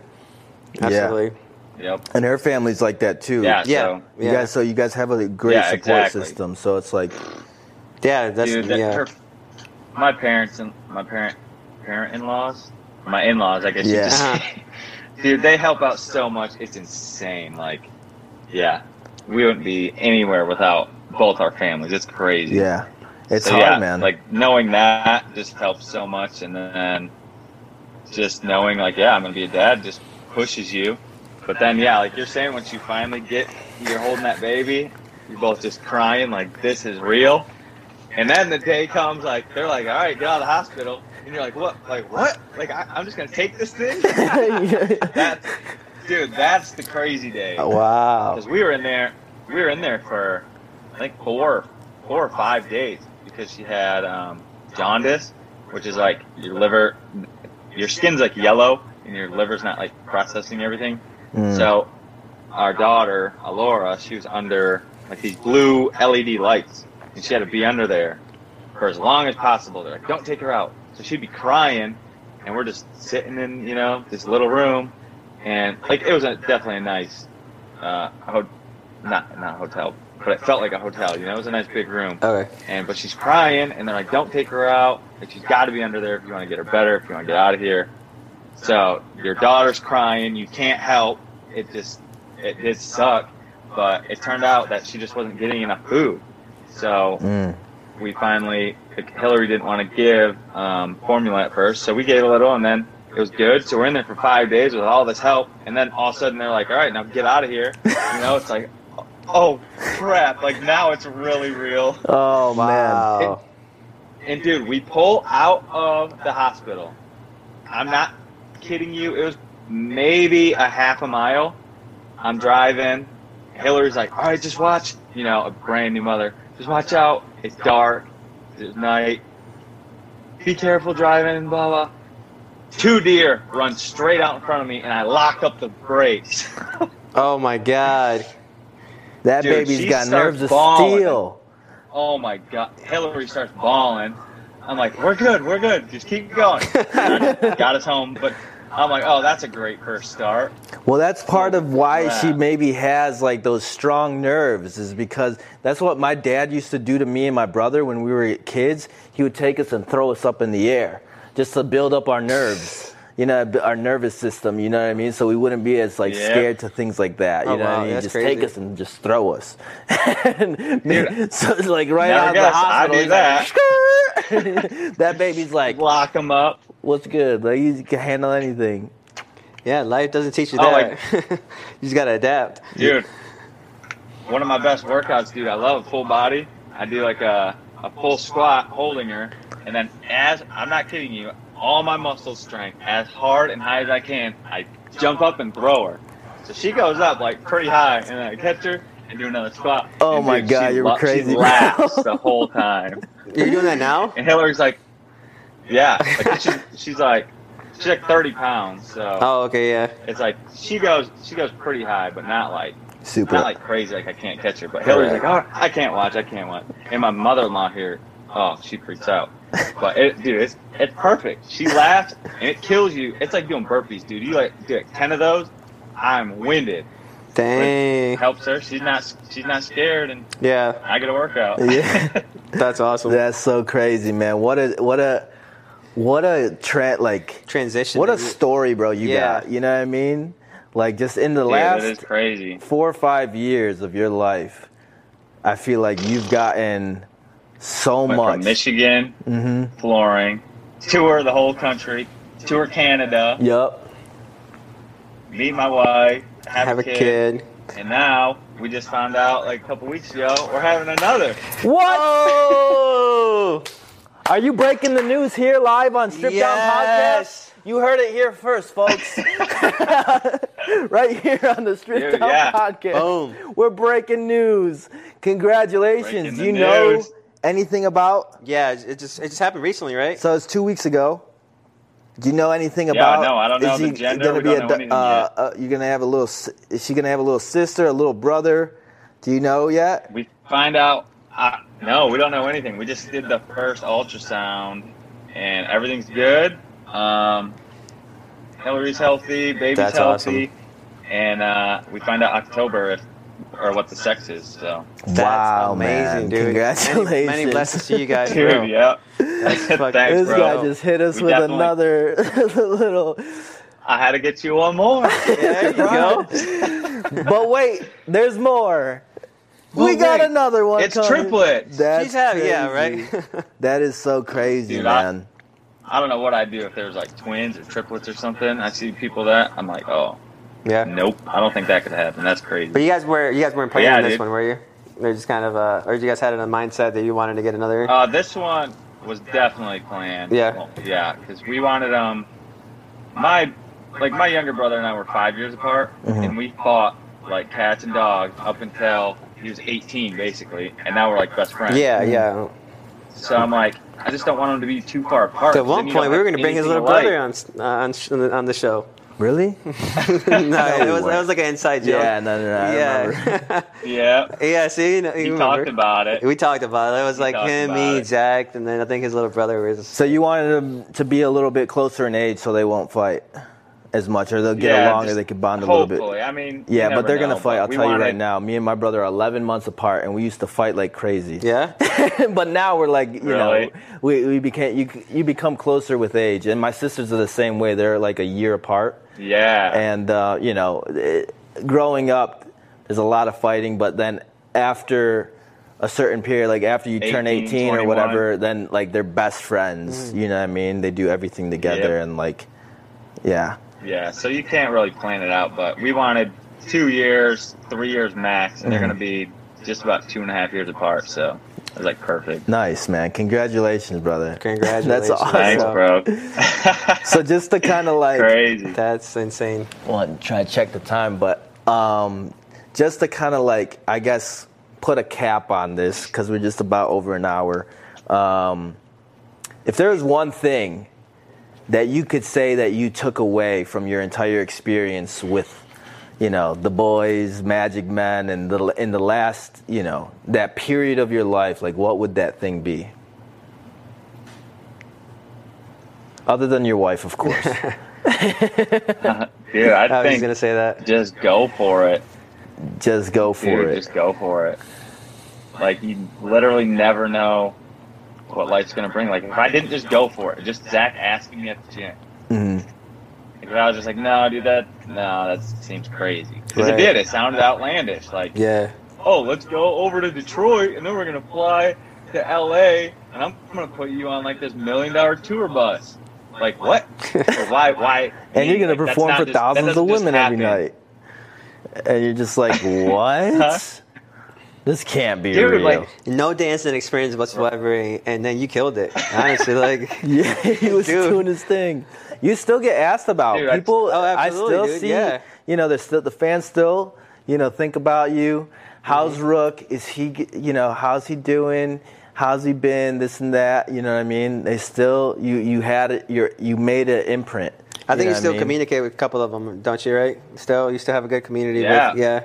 Speaker 1: Yeah.
Speaker 2: Absolutely.
Speaker 3: Yep.
Speaker 1: and her family's like that too.
Speaker 3: Yeah.
Speaker 2: Yeah.
Speaker 3: So,
Speaker 1: You
Speaker 2: yeah.
Speaker 1: guys, so you guys have a great
Speaker 3: Yeah,
Speaker 1: support
Speaker 3: exactly.
Speaker 1: system. So it's like,
Speaker 2: Yeah, that's
Speaker 3: dude, that,
Speaker 2: yeah.
Speaker 3: her, my parents and my parent parent in laws, my in laws, I guess
Speaker 1: Yeah.
Speaker 3: could
Speaker 2: Uh-huh.
Speaker 3: Dude, they help out so much. It's insane. Like, yeah, we wouldn't be anywhere without both our families. It's crazy.
Speaker 1: yeah, it's
Speaker 3: So,
Speaker 1: hard,
Speaker 3: yeah,
Speaker 1: man.
Speaker 3: Like knowing that just helps so much, and then just knowing like, yeah, I'm gonna be a dad just pushes you. But then, yeah, like you're saying, once you finally get, you're holding that baby, you're both just crying like this is real. And then the day comes, like they're like, all right, get out of the hospital, and you're like, what? Like what? Like I, I'm just gonna take this thing? that's, dude, that's the crazy day
Speaker 1: wow.
Speaker 3: because we were in there we were in there for i think four four or five days because she had um, jaundice which is like your liver your skin's like yellow and your liver's not like processing everything.
Speaker 1: Mm.
Speaker 3: so our daughter alora she was under like these blue led lights and she had to be under there for as long as possible. They're like don't take her out. So she'd be crying and we're just sitting in you know this little room and like it was a, definitely a nice uh ho- not not hotel but it felt like a hotel you know it was a nice big room
Speaker 2: okay.
Speaker 3: and but she's crying and they're like don't take her out like she's got to be under there if you want to get her better if you want to get out of here so your daughter's crying you can't help it just it did suck but it turned out that she just wasn't getting enough food so
Speaker 1: Mm.
Speaker 3: we finally Hillary didn't want to give um, formula at first, so we gave a little, and then it was good. So we're in there for five days with all this help, and then all of a sudden they're like, "All right, now get out of here." You know, it's like, oh crap! Like now it's really real.
Speaker 1: Oh man.
Speaker 2: Wow.
Speaker 3: And dude, we pull out of the hospital. I'm not kidding you. It was maybe a half a mile. I'm driving. Hillary's like, all right, just watch. You know, a brand new mother. Just watch out. It's dark. It's night. Be careful driving. Blah blah. Two deer run straight out in front of me, and I lock up the brakes.
Speaker 2: Oh my God.
Speaker 1: That
Speaker 3: Dude,
Speaker 1: baby's got nerves of
Speaker 3: bawling.
Speaker 1: steel.
Speaker 3: oh my god! Hillary starts bawling. I'm like, we're good, we're good. Just keep going. Got us home, but I'm like, oh, that's a great first start.
Speaker 1: Well, that's part of why she maybe has like those strong nerves, is because that's what my dad used to do to me and my brother when we were kids. He would take us and throw us up in the air just to build up our nerves, you know, our nervous system. You know what I mean? So we wouldn't be as like
Speaker 3: Yeah.
Speaker 1: scared to things like that. You
Speaker 2: Oh,
Speaker 1: know
Speaker 2: wow,
Speaker 1: what I mean? Just
Speaker 2: crazy.
Speaker 1: take us and just throw us. and,
Speaker 3: Dude,
Speaker 1: so it's like right out of the
Speaker 3: guessed I'd
Speaker 1: hospital.
Speaker 3: do
Speaker 1: he's like, that baby's like,
Speaker 3: Lock him up.
Speaker 1: "What's good? Like you can handle anything."
Speaker 2: Yeah, life doesn't teach you
Speaker 3: Oh,
Speaker 2: that. you just gotta adapt.
Speaker 3: Dude, one of my best workouts, dude. I love full body. I do like a, a full squat holding her, and then as I'm not kidding you, all my muscle strength, as hard and high as I can, I jump up and throw her. So she goes up like pretty high, and I catch her and do another squat.
Speaker 1: Oh
Speaker 3: And,
Speaker 1: my
Speaker 3: dude,
Speaker 1: God, you're
Speaker 3: lo-
Speaker 1: crazy,
Speaker 3: She laughs the whole time.
Speaker 2: You're doing that now?
Speaker 3: And Hillary's like, yeah, like she's, she's like, she's like 30 pounds, so
Speaker 2: Oh, okay, yeah.
Speaker 3: it's like she goes, she goes pretty high, but not like
Speaker 1: Super.
Speaker 3: not like crazy, like I can't catch her. But Hillary's like, oh, I can't watch, I can't watch. And my mother-in-law here, oh, she freaks out. But it, dude, it's it's perfect. She laughs and it kills you. It's like doing burpees, dude. You like do like ten of those, I'm winded.
Speaker 2: Dang.
Speaker 3: Helps her. She's not she's not scared, and
Speaker 2: Yeah,
Speaker 3: I get a workout.
Speaker 1: Yeah.
Speaker 2: that's awesome.
Speaker 1: That's so crazy, man. What a what a what a tra- like
Speaker 2: Transition.
Speaker 1: what a story, bro. You
Speaker 2: Yeah.
Speaker 1: got. You know what I mean? Like just in the
Speaker 3: Dude,
Speaker 1: last
Speaker 3: crazy.
Speaker 1: four or five years of your life, I feel like you've gotten so
Speaker 3: Went
Speaker 1: much.
Speaker 3: from Michigan,
Speaker 1: Mm-hmm.
Speaker 3: flooring, tour the whole country, tour Canada,
Speaker 1: Yup.
Speaker 3: meet my wife, have,
Speaker 2: have a kid.
Speaker 3: and now we just found out like a couple weeks ago we're having another.
Speaker 1: What? Are you breaking the news here live on Strip Down Podcast? You heard it here first, folks. right here on the Strip
Speaker 3: Dude,
Speaker 1: Down
Speaker 3: yeah.
Speaker 1: Podcast.
Speaker 2: Boom.
Speaker 1: We're breaking news. Congratulations.
Speaker 3: Breaking
Speaker 1: Do
Speaker 3: the
Speaker 1: you know
Speaker 3: news.
Speaker 1: Anything about?
Speaker 2: Yeah, it just it just happened recently, right?
Speaker 1: So it's two weeks ago. Do you know anything
Speaker 3: Yeah,
Speaker 1: about?
Speaker 3: no, I don't know
Speaker 1: is
Speaker 3: the
Speaker 1: he
Speaker 3: gender.
Speaker 1: Gonna be a,
Speaker 3: know
Speaker 1: uh, uh, you're gonna have a little. Is she gonna have a little sister, a little brother? Do you know yet?
Speaker 3: We find out. Uh, no, we don't know anything. We just did the first ultrasound, and everything's good. Um, Hillary's healthy, baby's
Speaker 2: That's
Speaker 3: healthy, and uh, we find out October if or what the sex is. So,
Speaker 2: That's
Speaker 1: wow,
Speaker 2: amazing,
Speaker 1: man!
Speaker 2: dude.
Speaker 1: Congratulations!
Speaker 2: Many, many blessings to you guys, bro.
Speaker 3: yeah.
Speaker 2: That's fucking-
Speaker 3: Thanks,
Speaker 1: This
Speaker 3: bro.
Speaker 1: guy just hit us
Speaker 3: We
Speaker 1: with another little.
Speaker 3: I had to get you one more.
Speaker 2: There you go.
Speaker 1: But wait, there's more. we got
Speaker 3: wait.
Speaker 1: another one.
Speaker 3: It's
Speaker 1: coming.
Speaker 3: triplets.
Speaker 1: That's
Speaker 2: She's having, yeah, right?
Speaker 1: That is so crazy,
Speaker 3: Dude, I-
Speaker 1: man.
Speaker 3: I don't know what I'd do if there was like twins or triplets or something. I see people that I'm like, oh,
Speaker 2: yeah.
Speaker 3: nope. I don't think that could happen. That's crazy.
Speaker 2: But you guys were you guys weren't
Speaker 3: But
Speaker 2: planning
Speaker 3: yeah,
Speaker 2: on this
Speaker 3: dude.
Speaker 2: one, were you? They're just kind of uh, or you guys had it in a mindset that you wanted to get another.
Speaker 3: Uh, this one was definitely planned.
Speaker 2: Yeah.
Speaker 3: Well, yeah, because we wanted um, my like my younger brother and I were five years apart,
Speaker 1: Mhm.
Speaker 3: and we fought like cats and dogs up until he was 18, basically, and now we're like best friends.
Speaker 2: yeah, yeah.
Speaker 3: So I'm like, I just don't want them to be too far apart.
Speaker 2: At one point, we were going to bring his little brother on uh, on, sh- on the show.
Speaker 1: Really?
Speaker 2: no, it was that was like an inside joke.
Speaker 1: Yeah, no, no, no. I
Speaker 2: yeah,
Speaker 3: Yeah,
Speaker 2: yeah. See, you know,
Speaker 3: he
Speaker 2: you
Speaker 3: talked
Speaker 2: remember.
Speaker 3: about it.
Speaker 2: We talked about it. It was
Speaker 3: He
Speaker 2: like him, me,
Speaker 3: it.
Speaker 2: Zach, and then I think his little brother was.
Speaker 1: So you wanted them to be a little bit closer in age, so they won't fight as much, or they'll get
Speaker 3: Yeah,
Speaker 1: along, or they could bond a little bit.
Speaker 3: Hopefully, I mean,
Speaker 1: Yeah,
Speaker 3: you
Speaker 1: but they're gonna fight. I'll
Speaker 3: we
Speaker 1: tell you right now. Me and my brother are 11 months apart, and we used to fight like crazy.
Speaker 2: Yeah.
Speaker 1: but now we're like, you know, we, we became you you become closer with age, and my sisters are the same way. They're like a year apart,
Speaker 3: Yeah,
Speaker 1: and uh, you know, it, growing up, there's a lot of fighting, but then after a certain period, like after you turn
Speaker 3: 18,
Speaker 1: 18 or whatever, then like they're best friends. You know what I mean? They do everything together,
Speaker 3: Yep.
Speaker 1: and like, yeah.
Speaker 3: Yeah, so you can't really plan it out, but we wanted two years, three years max, and they're going to be just about two and a half years apart. So it was like perfect.
Speaker 1: Nice, man. Congratulations, brother.
Speaker 2: Congratulations.
Speaker 1: That's awesome.
Speaker 3: Thanks, bro.
Speaker 1: So just to kind of like,
Speaker 3: Crazy.
Speaker 2: That's insane.
Speaker 1: well, try to check the time, but um, just to kind of like, I guess, put a cap on this because we're just about over an hour. Um, if there was one thing that you could say that you took away from your entire experience with, you know, the boys, Magic Men, and the in the last, you know, that period of your life, like what would that thing be? Other than your wife, of course.
Speaker 3: Uh, dude, I
Speaker 2: I was gonna say that.
Speaker 3: just go for it.
Speaker 1: just go for
Speaker 3: Dude,
Speaker 1: it.
Speaker 3: just go for it. Like, you literally never know what life's going to bring. Like, if I didn't just go for it, just Zach asking me at the gym.
Speaker 1: Mhm.
Speaker 3: If I was just like, no, dude, that, no, that seems crazy. Because
Speaker 2: Right.
Speaker 3: it did. It sounded outlandish. Like,
Speaker 2: Yeah.
Speaker 3: oh, let's go over to Detroit and then we're gonna fly to LA and I'm gonna put you on like this million dollar tour bus. Like what? Why? Why?
Speaker 1: and you're gonna
Speaker 3: Like,
Speaker 1: perform for
Speaker 3: just-
Speaker 1: thousands of women every night, and you're just like, what?
Speaker 3: Huh?
Speaker 1: This can't be
Speaker 3: Dude,
Speaker 1: real.
Speaker 3: like-
Speaker 2: No dancing experience whatsoever, and then you killed it. Honestly, like.
Speaker 1: yeah, he was
Speaker 2: Dude.
Speaker 1: doing his thing. You still get asked about
Speaker 3: Dude, I-
Speaker 1: people.
Speaker 2: Oh,
Speaker 1: I still
Speaker 2: dude,
Speaker 1: see.
Speaker 2: yeah.
Speaker 1: You know, there's still the fans still. You know, think about you. How's
Speaker 2: Mm-hmm.
Speaker 1: Rook? Is he? You know, how's he doing? How's he been? This and that. You know what I mean? They still. You you had it. You you made an imprint.
Speaker 2: I think
Speaker 1: know
Speaker 2: you
Speaker 1: what
Speaker 2: still
Speaker 1: mean?
Speaker 2: communicate with a couple of them, don't you? Right? Still, you still have a good community.
Speaker 3: Yeah.
Speaker 2: With, yeah.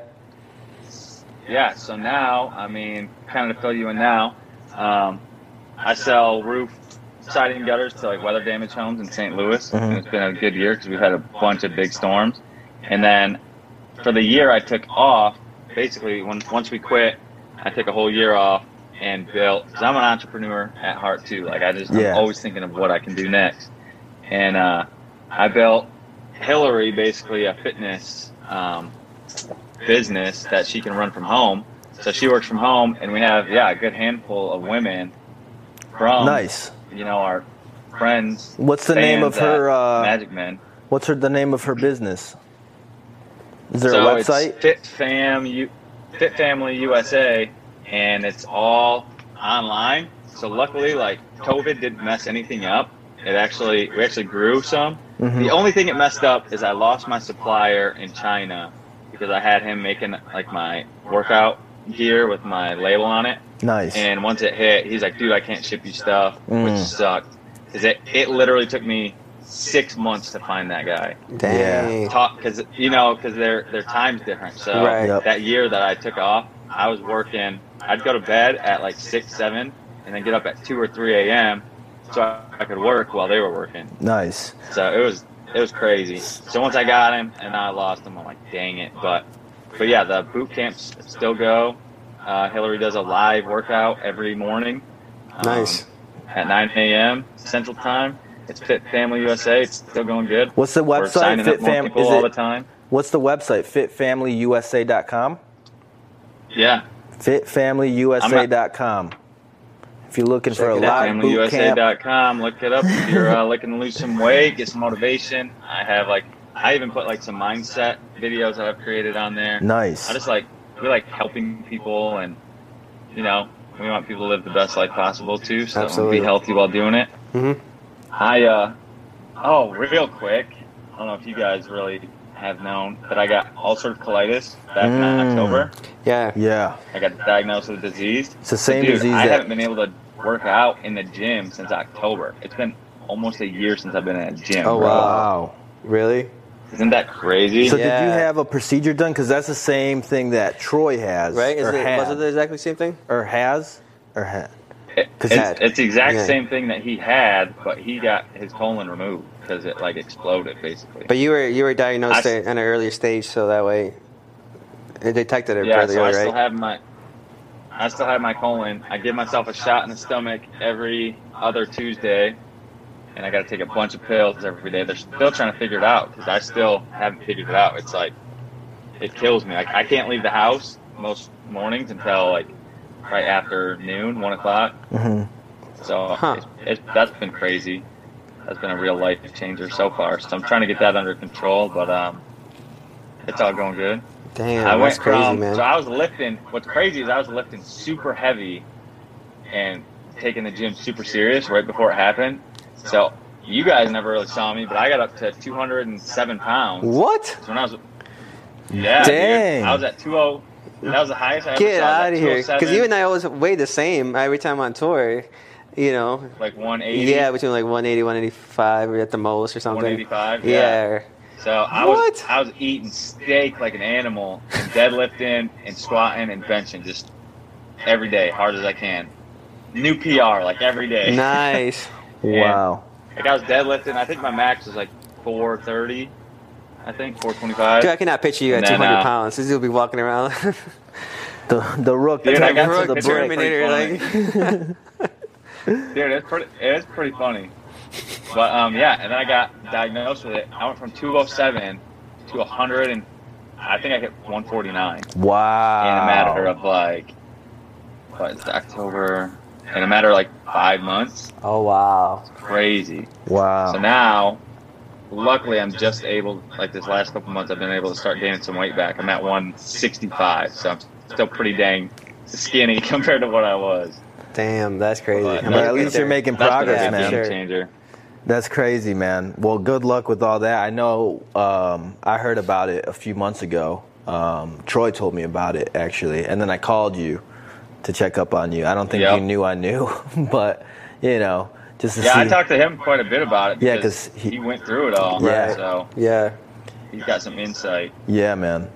Speaker 3: Yeah. So now, I mean, kind of to fill you in now, um, I sell roof siding gutters to like weather damaged homes in St. Louis,
Speaker 1: Mhm.
Speaker 3: and it's been a good year because we've had a bunch of big storms. And then for the year I took off, basically when once we quit, I took a whole year off and built. Cause I'm an entrepreneur at heart too. Like I just
Speaker 1: Yeah.
Speaker 3: I'm always thinking of what I can do next. And uh, I built Hillary basically a fitness um, business that she can run from home. So she works from home, and we have yeah a good handful of women from
Speaker 1: Nice.
Speaker 3: you know our friends.
Speaker 1: What's the name of her, uh,
Speaker 3: Magic Men?
Speaker 1: What's her the name of her business? Is there
Speaker 3: so
Speaker 1: a website?
Speaker 3: It's Fit Fam, U, Fit Family USA, and it's all online. So luckily, like COVID didn't mess anything up. It actually we actually grew some.
Speaker 1: Mhm.
Speaker 3: The only thing it messed up is I lost my supplier in China because I had him making like my workout gear with my label on it.
Speaker 1: Nice.
Speaker 3: And once it hit, he's like, "Dude, I can't ship you stuff,"
Speaker 1: Mm.
Speaker 3: which sucked. Cause it it literally took me six months to find that guy
Speaker 2: Dang.
Speaker 3: talk because you know because their their time's different. So
Speaker 2: Right.
Speaker 1: Yep.
Speaker 3: that year that I took off, I was working. I'd go to bed at like six, seven, and then get up at two or three a.m. so I, I could work while they were working.
Speaker 1: nice.
Speaker 3: So it was it was crazy. So once I got him and I lost him, I'm like, dang it. But but yeah, the boot camps still go. Uh, Hillary does a live workout every morning. um,
Speaker 2: Nice.
Speaker 3: At 9 a.m. Central Time. It's Fit Family USA. It's still going good.
Speaker 1: What's the website? Fit
Speaker 3: up more
Speaker 1: Fam-
Speaker 3: people
Speaker 1: is
Speaker 3: all
Speaker 1: it-
Speaker 3: the time.
Speaker 1: What's the website? Fitfamilyusa.com.
Speaker 3: Yeah.
Speaker 1: Fitfamilyusa.com. If you're looking for a
Speaker 2: Check it out.
Speaker 1: live boot
Speaker 3: FamilyUSA.com. Look it up if you're uh, looking to lose some weight, get some motivation. I have like, I even put like some mindset videos that I've created on there.
Speaker 1: nice.
Speaker 3: I just like, we like helping people and, you know, we want people to live the best life possible too. So
Speaker 2: Absolutely.
Speaker 3: be healthy while doing it.
Speaker 2: Mhm.
Speaker 3: I, uh, oh, real quick. I don't know if you guys really have known, but I got ulcerative colitis back in
Speaker 1: Mm.
Speaker 3: October.
Speaker 2: Yeah.
Speaker 1: yeah,
Speaker 3: I got diagnosed with the disease.
Speaker 1: it's the same
Speaker 3: Dude,
Speaker 1: disease
Speaker 3: I
Speaker 1: that.
Speaker 3: haven't been able to work out in the gym since October. It's been almost a year since I've been in a gym.
Speaker 2: Oh,
Speaker 3: bro.
Speaker 2: wow.
Speaker 1: wow.
Speaker 2: Really?
Speaker 3: Isn't that crazy?
Speaker 1: So did you have a procedure done? Because that's the same thing that Troy has,
Speaker 2: Right? Is
Speaker 1: or,
Speaker 2: it,
Speaker 1: had,
Speaker 2: was it the exactly same thing?
Speaker 1: or has, or had. 'Cause
Speaker 3: it's,
Speaker 2: he-
Speaker 3: it's the exact
Speaker 2: Yeah.
Speaker 3: same thing that he had, but he got his colon removed because it like exploded basically.
Speaker 2: But you were you were diagnosed
Speaker 3: I-
Speaker 2: at an earlier stage, so that way they detected it
Speaker 3: yeah,
Speaker 2: further,
Speaker 3: so I
Speaker 2: right?
Speaker 3: still have my I still have my colon. I give myself a shot in the stomach every other Tuesday, and I got to take a bunch of pills every day. They're still trying to figure it out because I still haven't figured it out. It's like it kills me. Like I can't leave the house most mornings until like right after noon, one o'clock.
Speaker 1: hmm
Speaker 3: So
Speaker 2: Huh.
Speaker 3: it's, it's, that's been crazy. That's been a real life changer so far. So I'm trying to get that under control, but um, it's all going good.
Speaker 2: Damn,
Speaker 3: I
Speaker 2: that's
Speaker 3: went
Speaker 2: crazy,
Speaker 3: from
Speaker 2: man.
Speaker 3: so I was lifting. What's crazy is I was lifting super heavy and taking the gym super serious right before it happened. So you guys never really saw me, but I got up to 207 pounds.
Speaker 2: what?
Speaker 3: So when I was yeah,
Speaker 1: Dang.
Speaker 3: dude, I was at 20. That was the highest I ever
Speaker 2: Get
Speaker 3: saw. I was
Speaker 2: out of here! Because
Speaker 3: 207,
Speaker 2: you and I always weigh the same every time on tour. You know,
Speaker 3: like 180.
Speaker 2: yeah, between like 180, 185 or at the most or something.
Speaker 3: 185.
Speaker 2: Yeah.
Speaker 3: So I
Speaker 2: What?
Speaker 3: was I was eating steak like an animal, and deadlifting and squatting and benching just every day, hard as I can. New PR like every day.
Speaker 2: Nice.
Speaker 1: Wow.
Speaker 3: Like I was deadlifting. I think my max was like 430. I think 425.
Speaker 2: Dude, I cannot picture you at
Speaker 3: And then,
Speaker 2: 200
Speaker 3: uh,
Speaker 2: pounds. This dude will be walking around.
Speaker 1: The the rook
Speaker 3: Dude,
Speaker 1: that
Speaker 3: I got
Speaker 1: runs
Speaker 3: to
Speaker 1: to
Speaker 3: the
Speaker 1: the
Speaker 3: break.
Speaker 1: brick.
Speaker 2: Terminator, like.
Speaker 3: Dude, it's pretty. It's pretty funny. But um, yeah, and then I got diagnosed with it. I went from 207 to 100, and I think I hit 149
Speaker 1: Wow.
Speaker 3: in a matter of like, what is it, October? In a matter of like five months.
Speaker 2: oh wow.
Speaker 3: Crazy.
Speaker 1: Wow.
Speaker 3: So now, luckily, I'm just able. Like this last couple months, I've been able to start gaining some weight back. I'm at 165, so I'm still pretty dang skinny compared to what I was.
Speaker 2: Damn, that's crazy.
Speaker 3: But
Speaker 1: But at least you're making
Speaker 3: That's been a
Speaker 1: progress,
Speaker 3: big
Speaker 1: man.
Speaker 3: game
Speaker 2: Sure.
Speaker 3: changer.
Speaker 1: That's crazy, man. Well, good luck with all that. I know um, I heard about it a few months ago. Um, Troy told me about it actually, and then I called you to check up on you. I don't think
Speaker 3: Yep.
Speaker 1: you knew I knew, but you know, just to
Speaker 3: Yeah,
Speaker 1: see.
Speaker 3: I talked to him quite a bit about it.
Speaker 1: Yeah,
Speaker 3: because
Speaker 1: he-
Speaker 3: he, went through it all.
Speaker 1: Yeah.
Speaker 3: So
Speaker 2: Yeah.
Speaker 3: he's got some insight.
Speaker 1: yeah, man.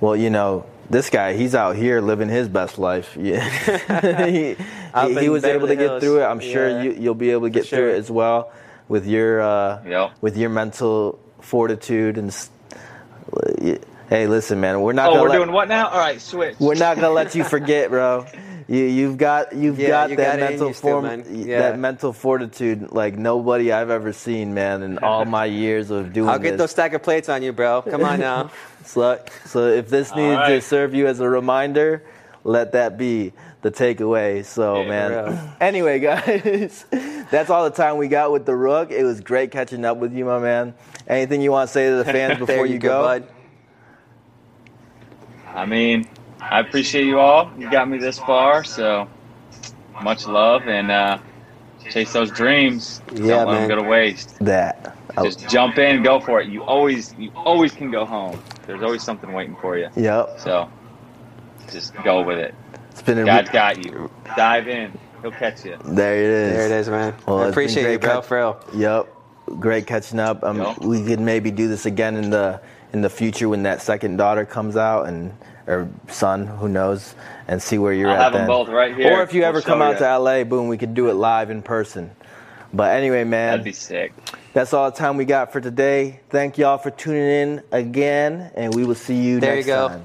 Speaker 1: Well, you know, this guy, he's out here living his best life. Yeah, he, he, he
Speaker 2: in
Speaker 1: was able to
Speaker 2: Beverly
Speaker 1: get through it. I'm sure
Speaker 2: Yeah.
Speaker 1: you, you'll be able to get
Speaker 2: For
Speaker 1: through it as well with your uh,
Speaker 3: Yep.
Speaker 1: with your mental fortitude and. Hey, listen, man. We're not.
Speaker 3: Oh,
Speaker 1: gonna
Speaker 3: we're
Speaker 1: let,
Speaker 3: doing what now? All right, switch.
Speaker 1: We're not gonna let you forget, bro. You, you've got you've
Speaker 2: Yeah,
Speaker 1: got
Speaker 2: you
Speaker 1: that
Speaker 2: got
Speaker 1: mental
Speaker 2: you still,
Speaker 1: form,
Speaker 2: Yeah.
Speaker 1: that mental fortitude like nobody I've ever seen, man, in all my years of doing
Speaker 2: I'll get
Speaker 1: this.
Speaker 2: those stack of plates on you, bro. Come on now.
Speaker 1: So, so if this needed to serve you as a reminder, let that be the takeaway. So,
Speaker 3: Yeah,
Speaker 1: man. Anyway, guys, that's all the time we got with the Rook. It was great catching up with you, my man. Anything you want to say to the fans before you,
Speaker 2: you go, bud.
Speaker 3: I mean, I appreciate you all. You got me this far, so much love and uh, chase those dreams.
Speaker 2: Yeah,
Speaker 3: Don't let
Speaker 2: man.
Speaker 3: them go to waste.
Speaker 1: That.
Speaker 3: Just jump in, go for it. You always, you always can go home. There's always something waiting for you.
Speaker 1: Yep.
Speaker 3: So just go with it.
Speaker 1: It's been a
Speaker 3: God's got you. Dive in. He'll catch you.
Speaker 1: there it is.
Speaker 2: There it is, man.
Speaker 1: Well,
Speaker 2: I
Speaker 1: it's been
Speaker 2: appreciate you, bro,
Speaker 1: cut-
Speaker 2: for real.
Speaker 1: Yep. Great catching up. Um,
Speaker 3: Yep.
Speaker 1: We could maybe do this again in the in the future when that second daughter comes out and or son, who knows, and see where you're
Speaker 3: I'll
Speaker 1: at
Speaker 3: have
Speaker 1: then.
Speaker 3: them both right here.
Speaker 1: Or if you
Speaker 3: We'll
Speaker 1: ever come out
Speaker 3: ya.
Speaker 1: to LA, boom, we could do it live in person. But anyway, man,
Speaker 3: That'd be sick.
Speaker 1: that's all the time we got for today. Thank y'all for tuning in again, and we will see you next time.
Speaker 2: There
Speaker 1: next
Speaker 2: you go.
Speaker 1: time.